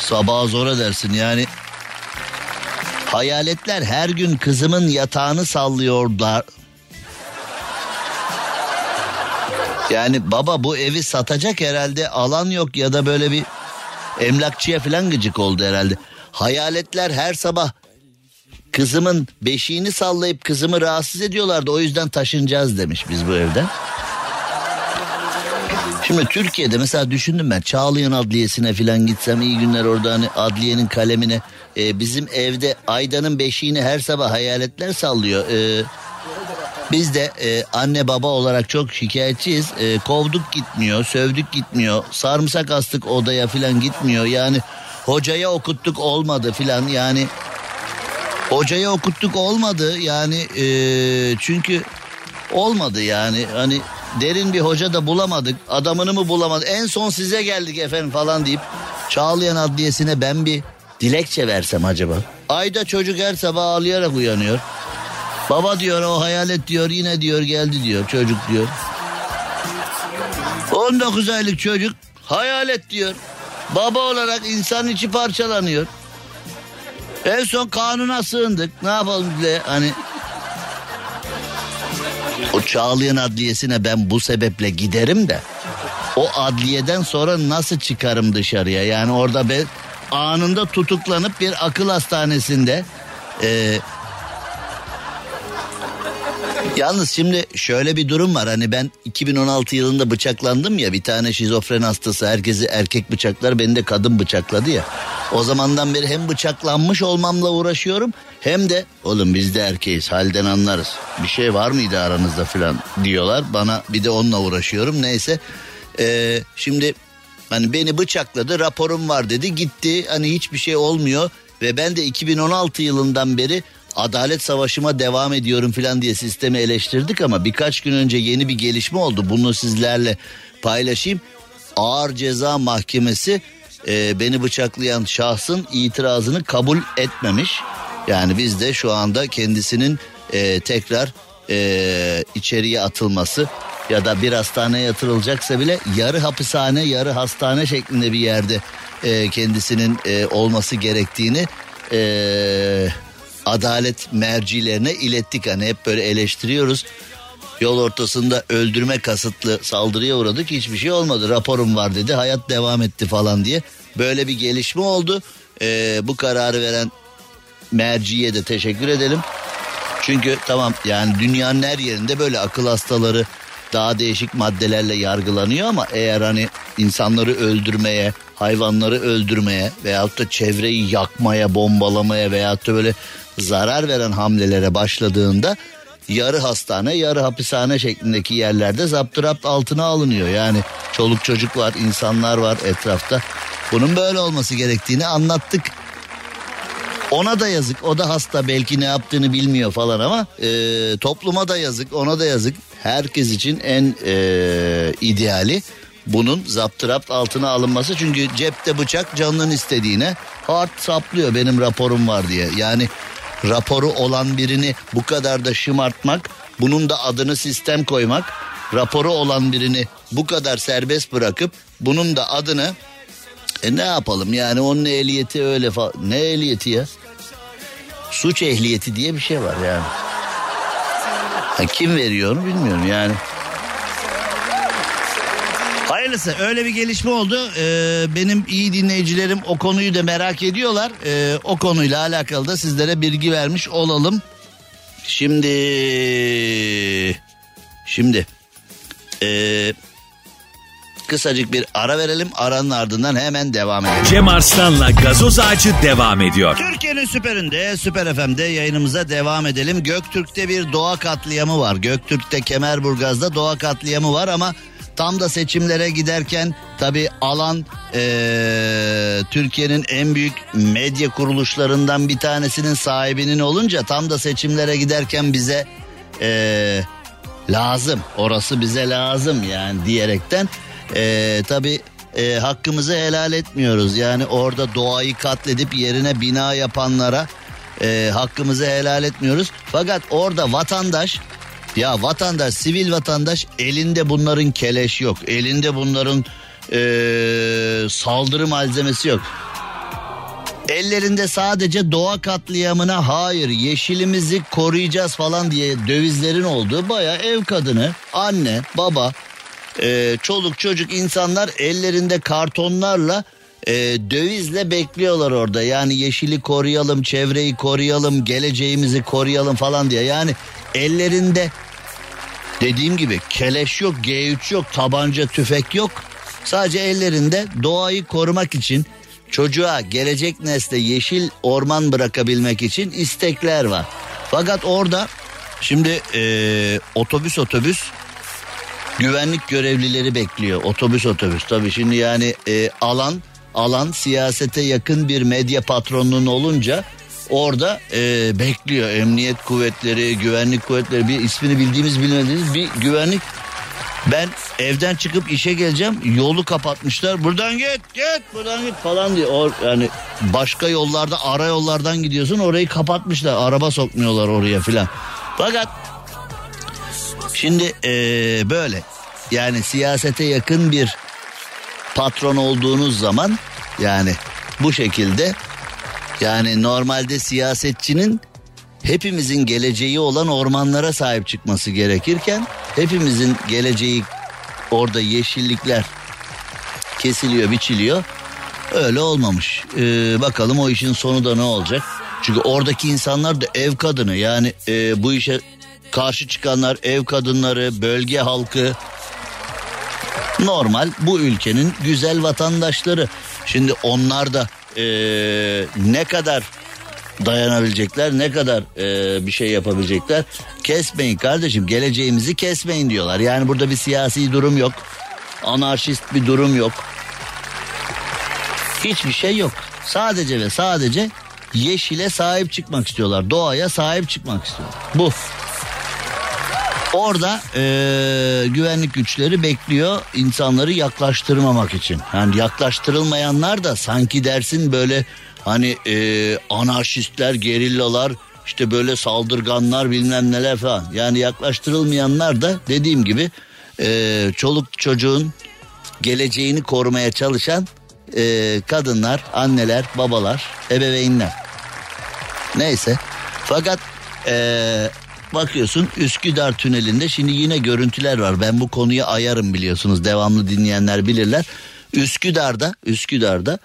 Speaker 3: Sabah zor edersin yani. Hayaletler her gün kızımın yatağını sallıyorlar. Yani baba bu evi satacak herhalde alan yok ya da böyle bir emlakçıya falan gıcık oldu herhalde. Hayaletler her sabah kızımın beşiğini sallayıp kızımı rahatsız ediyorlardı o yüzden taşınacağız demiş biz bu evden. Şimdi Türkiye'de mesela düşündüm ben Çağlayan Adliyesi'ne falan gitsem iyi günler orada hani adliyenin kalemine e, bizim evde Aydan'ın beşiğini her sabah hayaletler sallıyor. E, biz de e, anne baba olarak çok şikayetçiyiz. E, kovduk gitmiyor, sövdük gitmiyor, sarımsak astık odaya falan gitmiyor. Yani hocaya okuttuk olmadı falan yani hocaya okuttuk olmadı yani e, çünkü olmadı yani hani derin bir hoca da bulamadık adamını mı bulamadık en son size geldik efendim falan deyip Çağlayan Adliyesi'ne ben bir dilekçe versem acaba. Ayda çocuk her sabah ağlayarak uyanıyor. Baba diyor o hayalet diyor yine diyor geldi diyor çocuk diyor. 19 aylık çocuk hayalet diyor. Baba olarak insan içi parçalanıyor. En son kanuna sığındık. Ne yapalım bile hani o Çağlayan Adliyesi'ne ben bu sebeple giderim de o adliyeden sonra nasıl çıkarım dışarıya? Yani orada ben anında tutuklanıp bir akıl hastanesinde e, Yalnız şimdi şöyle bir durum var. Hani ben 2016 yılında bıçaklandım ya. Bir tane şizofren hastası herkesi erkek bıçaklar beni de kadın bıçakladı ya. O zamandan beri hem bıçaklanmış olmamla uğraşıyorum hem de oğlum biz de erkeğiz halden anlarız. Bir şey var mıydı aranızda filan? diyorlar. Bana bir de onunla uğraşıyorum. Neyse. Ee, şimdi hani beni bıçakladı raporum var dedi. Gitti. Hani hiçbir şey olmuyor. Ve ben de 2016 yılından beri adalet savaşıma devam ediyorum filan diye sistemi eleştirdik ama birkaç gün önce yeni bir gelişme oldu. Bunu sizlerle paylaşayım. Ağır Ceza Mahkemesi e, beni bıçaklayan şahsın itirazını kabul etmemiş. Yani biz de şu anda kendisinin e, tekrar e, içeriye atılması ya da bir hastaneye yatırılacaksa bile yarı hapishane yarı hastane şeklinde bir yerde e, kendisinin e, olması gerektiğini e, adalet mercilerine ilettik. Hani hep böyle eleştiriyoruz. Yol ortasında öldürme kasıtlı saldırıya uğradık hiçbir şey olmadı. Raporum var dedi hayat devam etti falan diye. Böyle bir gelişme oldu. Ee, bu kararı veren merciye de teşekkür edelim. Çünkü tamam yani dünyanın her yerinde böyle akıl hastaları daha değişik maddelerle yargılanıyor ama eğer hani insanları öldürmeye, hayvanları öldürmeye veyahut da çevreyi yakmaya, bombalamaya veyahut da böyle zarar veren hamlelere başladığında yarı hastane yarı hapishane şeklindeki yerlerde zapturapt altına alınıyor. Yani çoluk çocuk var insanlar var etrafta. Bunun böyle olması gerektiğini anlattık. Ona da yazık o da hasta belki ne yaptığını bilmiyor falan ama e, topluma da yazık ona da yazık. Herkes için en e, ideali bunun zaptırapt altına alınması. Çünkü cepte bıçak canının istediğine hard saplıyor benim raporum var diye. Yani raporu olan birini bu kadar da şımartmak, bunun da adını sistem koymak, raporu olan birini bu kadar serbest bırakıp bunun da adını e ne yapalım yani onun ehliyeti öyle falan. Ne ehliyeti ya? Suç ehliyeti diye bir şey var yani. Ha, kim veriyor onu bilmiyorum yani. Hayırlısı öyle bir gelişme oldu. Ee, benim iyi dinleyicilerim o konuyu da merak ediyorlar. Ee, o konuyla alakalı da sizlere bilgi vermiş olalım. Şimdi şimdi ee, kısacık bir ara verelim. Aranın ardından hemen devam edelim.
Speaker 2: Cem Arslan'la gazoz ağacı devam ediyor.
Speaker 3: Türkiye'nin süperinde, Süper FM'de yayınımıza devam edelim. Göktürk'te bir doğa katliamı var. Göktürk'te Kemerburgaz'da doğa katliamı var ama tam da seçimlere giderken tabi alan ee, Türkiye'nin en büyük medya kuruluşlarından bir tanesinin sahibinin olunca tam da seçimlere giderken bize ee, lazım orası bize lazım yani diyerekten ee, tabi e, hakkımızı helal etmiyoruz. Yani orada doğayı katledip yerine bina yapanlara e, hakkımızı helal etmiyoruz. Fakat orada vatandaş ya vatandaş sivil vatandaş elinde bunların keleş yok. Elinde bunların e, saldırı malzemesi yok. Ellerinde sadece doğa katliamına hayır yeşilimizi koruyacağız falan diye dövizlerin olduğu baya ev kadını anne baba e, çoluk çocuk insanlar ellerinde kartonlarla e, dövizle bekliyorlar orada. Yani yeşili koruyalım, çevreyi koruyalım, geleceğimizi koruyalım falan diye. Yani ellerinde dediğim gibi keleş yok, G3 yok, tabanca, tüfek yok. Sadece ellerinde doğayı korumak için çocuğa gelecek nesle yeşil orman bırakabilmek için istekler var. Fakat orada şimdi e, otobüs otobüs güvenlik görevlileri bekliyor. Otobüs otobüs tabii şimdi yani e, alan alan siyasete yakın bir medya patronluğun olunca orada e, bekliyor. Emniyet kuvvetleri, güvenlik kuvvetleri bir ismini bildiğimiz bilmediğimiz bir güvenlik. Ben evden çıkıp işe geleceğim yolu kapatmışlar. Buradan git git buradan git falan diye. O, yani başka yollarda ara yollardan gidiyorsun orayı kapatmışlar. Araba sokmuyorlar oraya filan. Fakat Şimdi ee, böyle yani siyasete yakın bir patron olduğunuz zaman yani bu şekilde yani normalde siyasetçinin hepimizin geleceği olan ormanlara sahip çıkması gerekirken hepimizin geleceği orada yeşillikler kesiliyor, biçiliyor. Öyle olmamış. Ee, bakalım o işin sonu da ne olacak? Çünkü oradaki insanlar da ev kadını yani e, bu işe karşı çıkanlar ev kadınları, bölge halkı normal bu ülkenin güzel vatandaşları. Şimdi onlar da e, ne kadar dayanabilecekler ne kadar e, bir şey yapabilecekler? Kesmeyin kardeşim geleceğimizi kesmeyin diyorlar. Yani burada bir siyasi durum yok anarşist bir durum yok. Hiçbir şey yok. Sadece ve sadece yeşile sahip çıkmak istiyorlar doğaya sahip çıkmak istiyorlar. Bu Orada e, güvenlik güçleri bekliyor insanları yaklaştırmamak için. Yani yaklaştırılmayanlar da sanki dersin böyle hani e, anarşistler, gerillalar, işte böyle saldırganlar bilmem neler falan. Yani yaklaştırılmayanlar da dediğim gibi e, çoluk çocuğun geleceğini korumaya çalışan e, kadınlar, anneler, babalar, ebeveynler. Neyse. Fakat e, bakıyorsun Üsküdar tünelinde şimdi yine görüntüler var. Ben bu konuya ayarım biliyorsunuz. Devamlı dinleyenler bilirler. Üsküdar'da, Üsküdar'da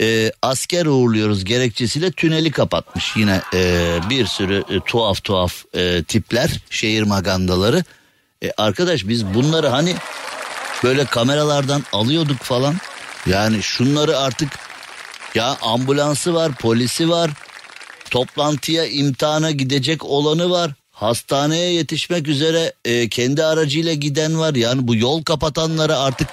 Speaker 3: e, asker uğurluyoruz gerekçesiyle tüneli kapatmış. Yine e, bir sürü e, tuhaf tuhaf e, tipler, şehir magandaları. E, arkadaş biz bunları hani böyle kameralardan alıyorduk falan. Yani şunları artık ya ambulansı var, polisi var, toplantıya, imtihana gidecek olanı var. Hastaneye yetişmek üzere e, kendi aracıyla giden var. Yani bu yol kapatanlara artık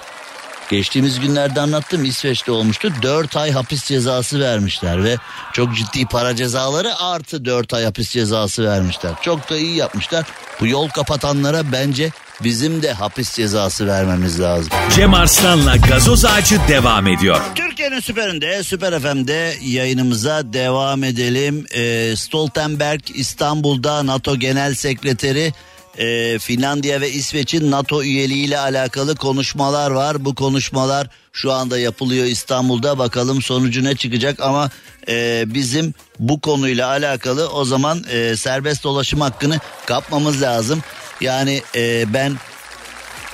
Speaker 3: Geçtiğimiz günlerde anlattım İsveç'te olmuştu. 4 ay hapis cezası vermişler ve çok ciddi para cezaları artı 4 ay hapis cezası vermişler. Çok da iyi yapmışlar. Bu yol kapatanlara bence bizim de hapis cezası vermemiz lazım.
Speaker 2: Cem Arslan'la gazoz ağacı devam ediyor.
Speaker 3: Türkiye'nin süperinde, Süper FM'de yayınımıza devam edelim. Ee, Stoltenberg İstanbul'da NATO Genel Sekreteri e, Finlandiya ve İsveç'in NATO üyeliğiyle alakalı konuşmalar var. Bu konuşmalar şu anda yapılıyor İstanbul'da. Bakalım sonucu ne çıkacak ama e, bizim bu konuyla alakalı o zaman e, serbest dolaşım hakkını kapmamız lazım. Yani e, ben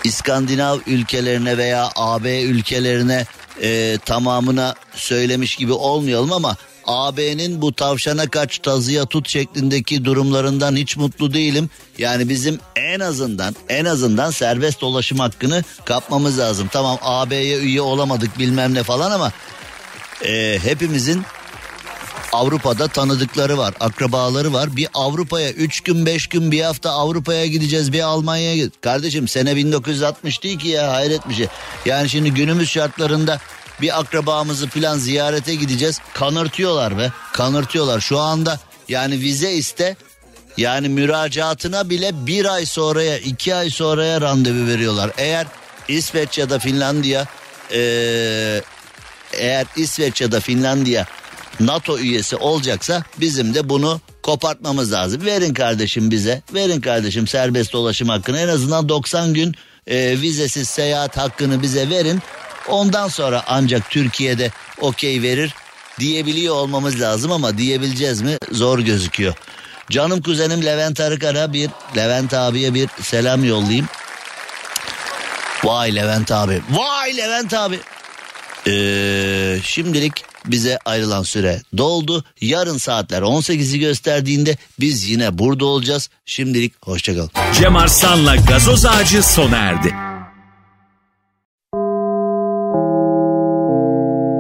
Speaker 3: İskandinav ülkelerine veya AB ülkelerine e, tamamına söylemiş gibi olmayalım ama AB'nin bu tavşana kaç tazıya tut şeklindeki durumlarından hiç mutlu değilim. Yani bizim en azından en azından serbest dolaşım hakkını kapmamız lazım. Tamam AB'ye üye olamadık bilmem ne falan ama e, hepimizin Avrupa'da tanıdıkları var, akrabaları var. Bir Avrupa'ya 3 gün 5 gün bir hafta Avrupa'ya gideceğiz bir Almanya'ya gideceğiz. Kardeşim sene 1960 değil ki ya hayret bir şey. Yani şimdi günümüz şartlarında bir akrabamızı falan ziyarete gideceğiz. Kanırtıyorlar be kanırtıyorlar. Şu anda yani vize iste yani müracaatına bile bir ay sonraya iki ay sonraya randevu veriyorlar. Eğer İsveç ya da Finlandiya eğer İsveç ya da Finlandiya NATO üyesi olacaksa bizim de bunu kopartmamız lazım. Verin kardeşim bize verin kardeşim serbest dolaşım hakkını en azından 90 gün e, vizesiz seyahat hakkını bize verin. Ondan sonra ancak Türkiye'de okey verir diyebiliyor olmamız lazım ama diyebileceğiz mi zor gözüküyor. Canım kuzenim Levent Arıkar'a bir Levent abiye bir selam yollayayım. Vay Levent abi. Vay Levent abi. Ee, şimdilik bize ayrılan süre doldu. Yarın saatler 18'i gösterdiğinde biz yine burada olacağız. Şimdilik hoşçakalın.
Speaker 2: Cem Arslan'la gazoz ağacı sona erdi.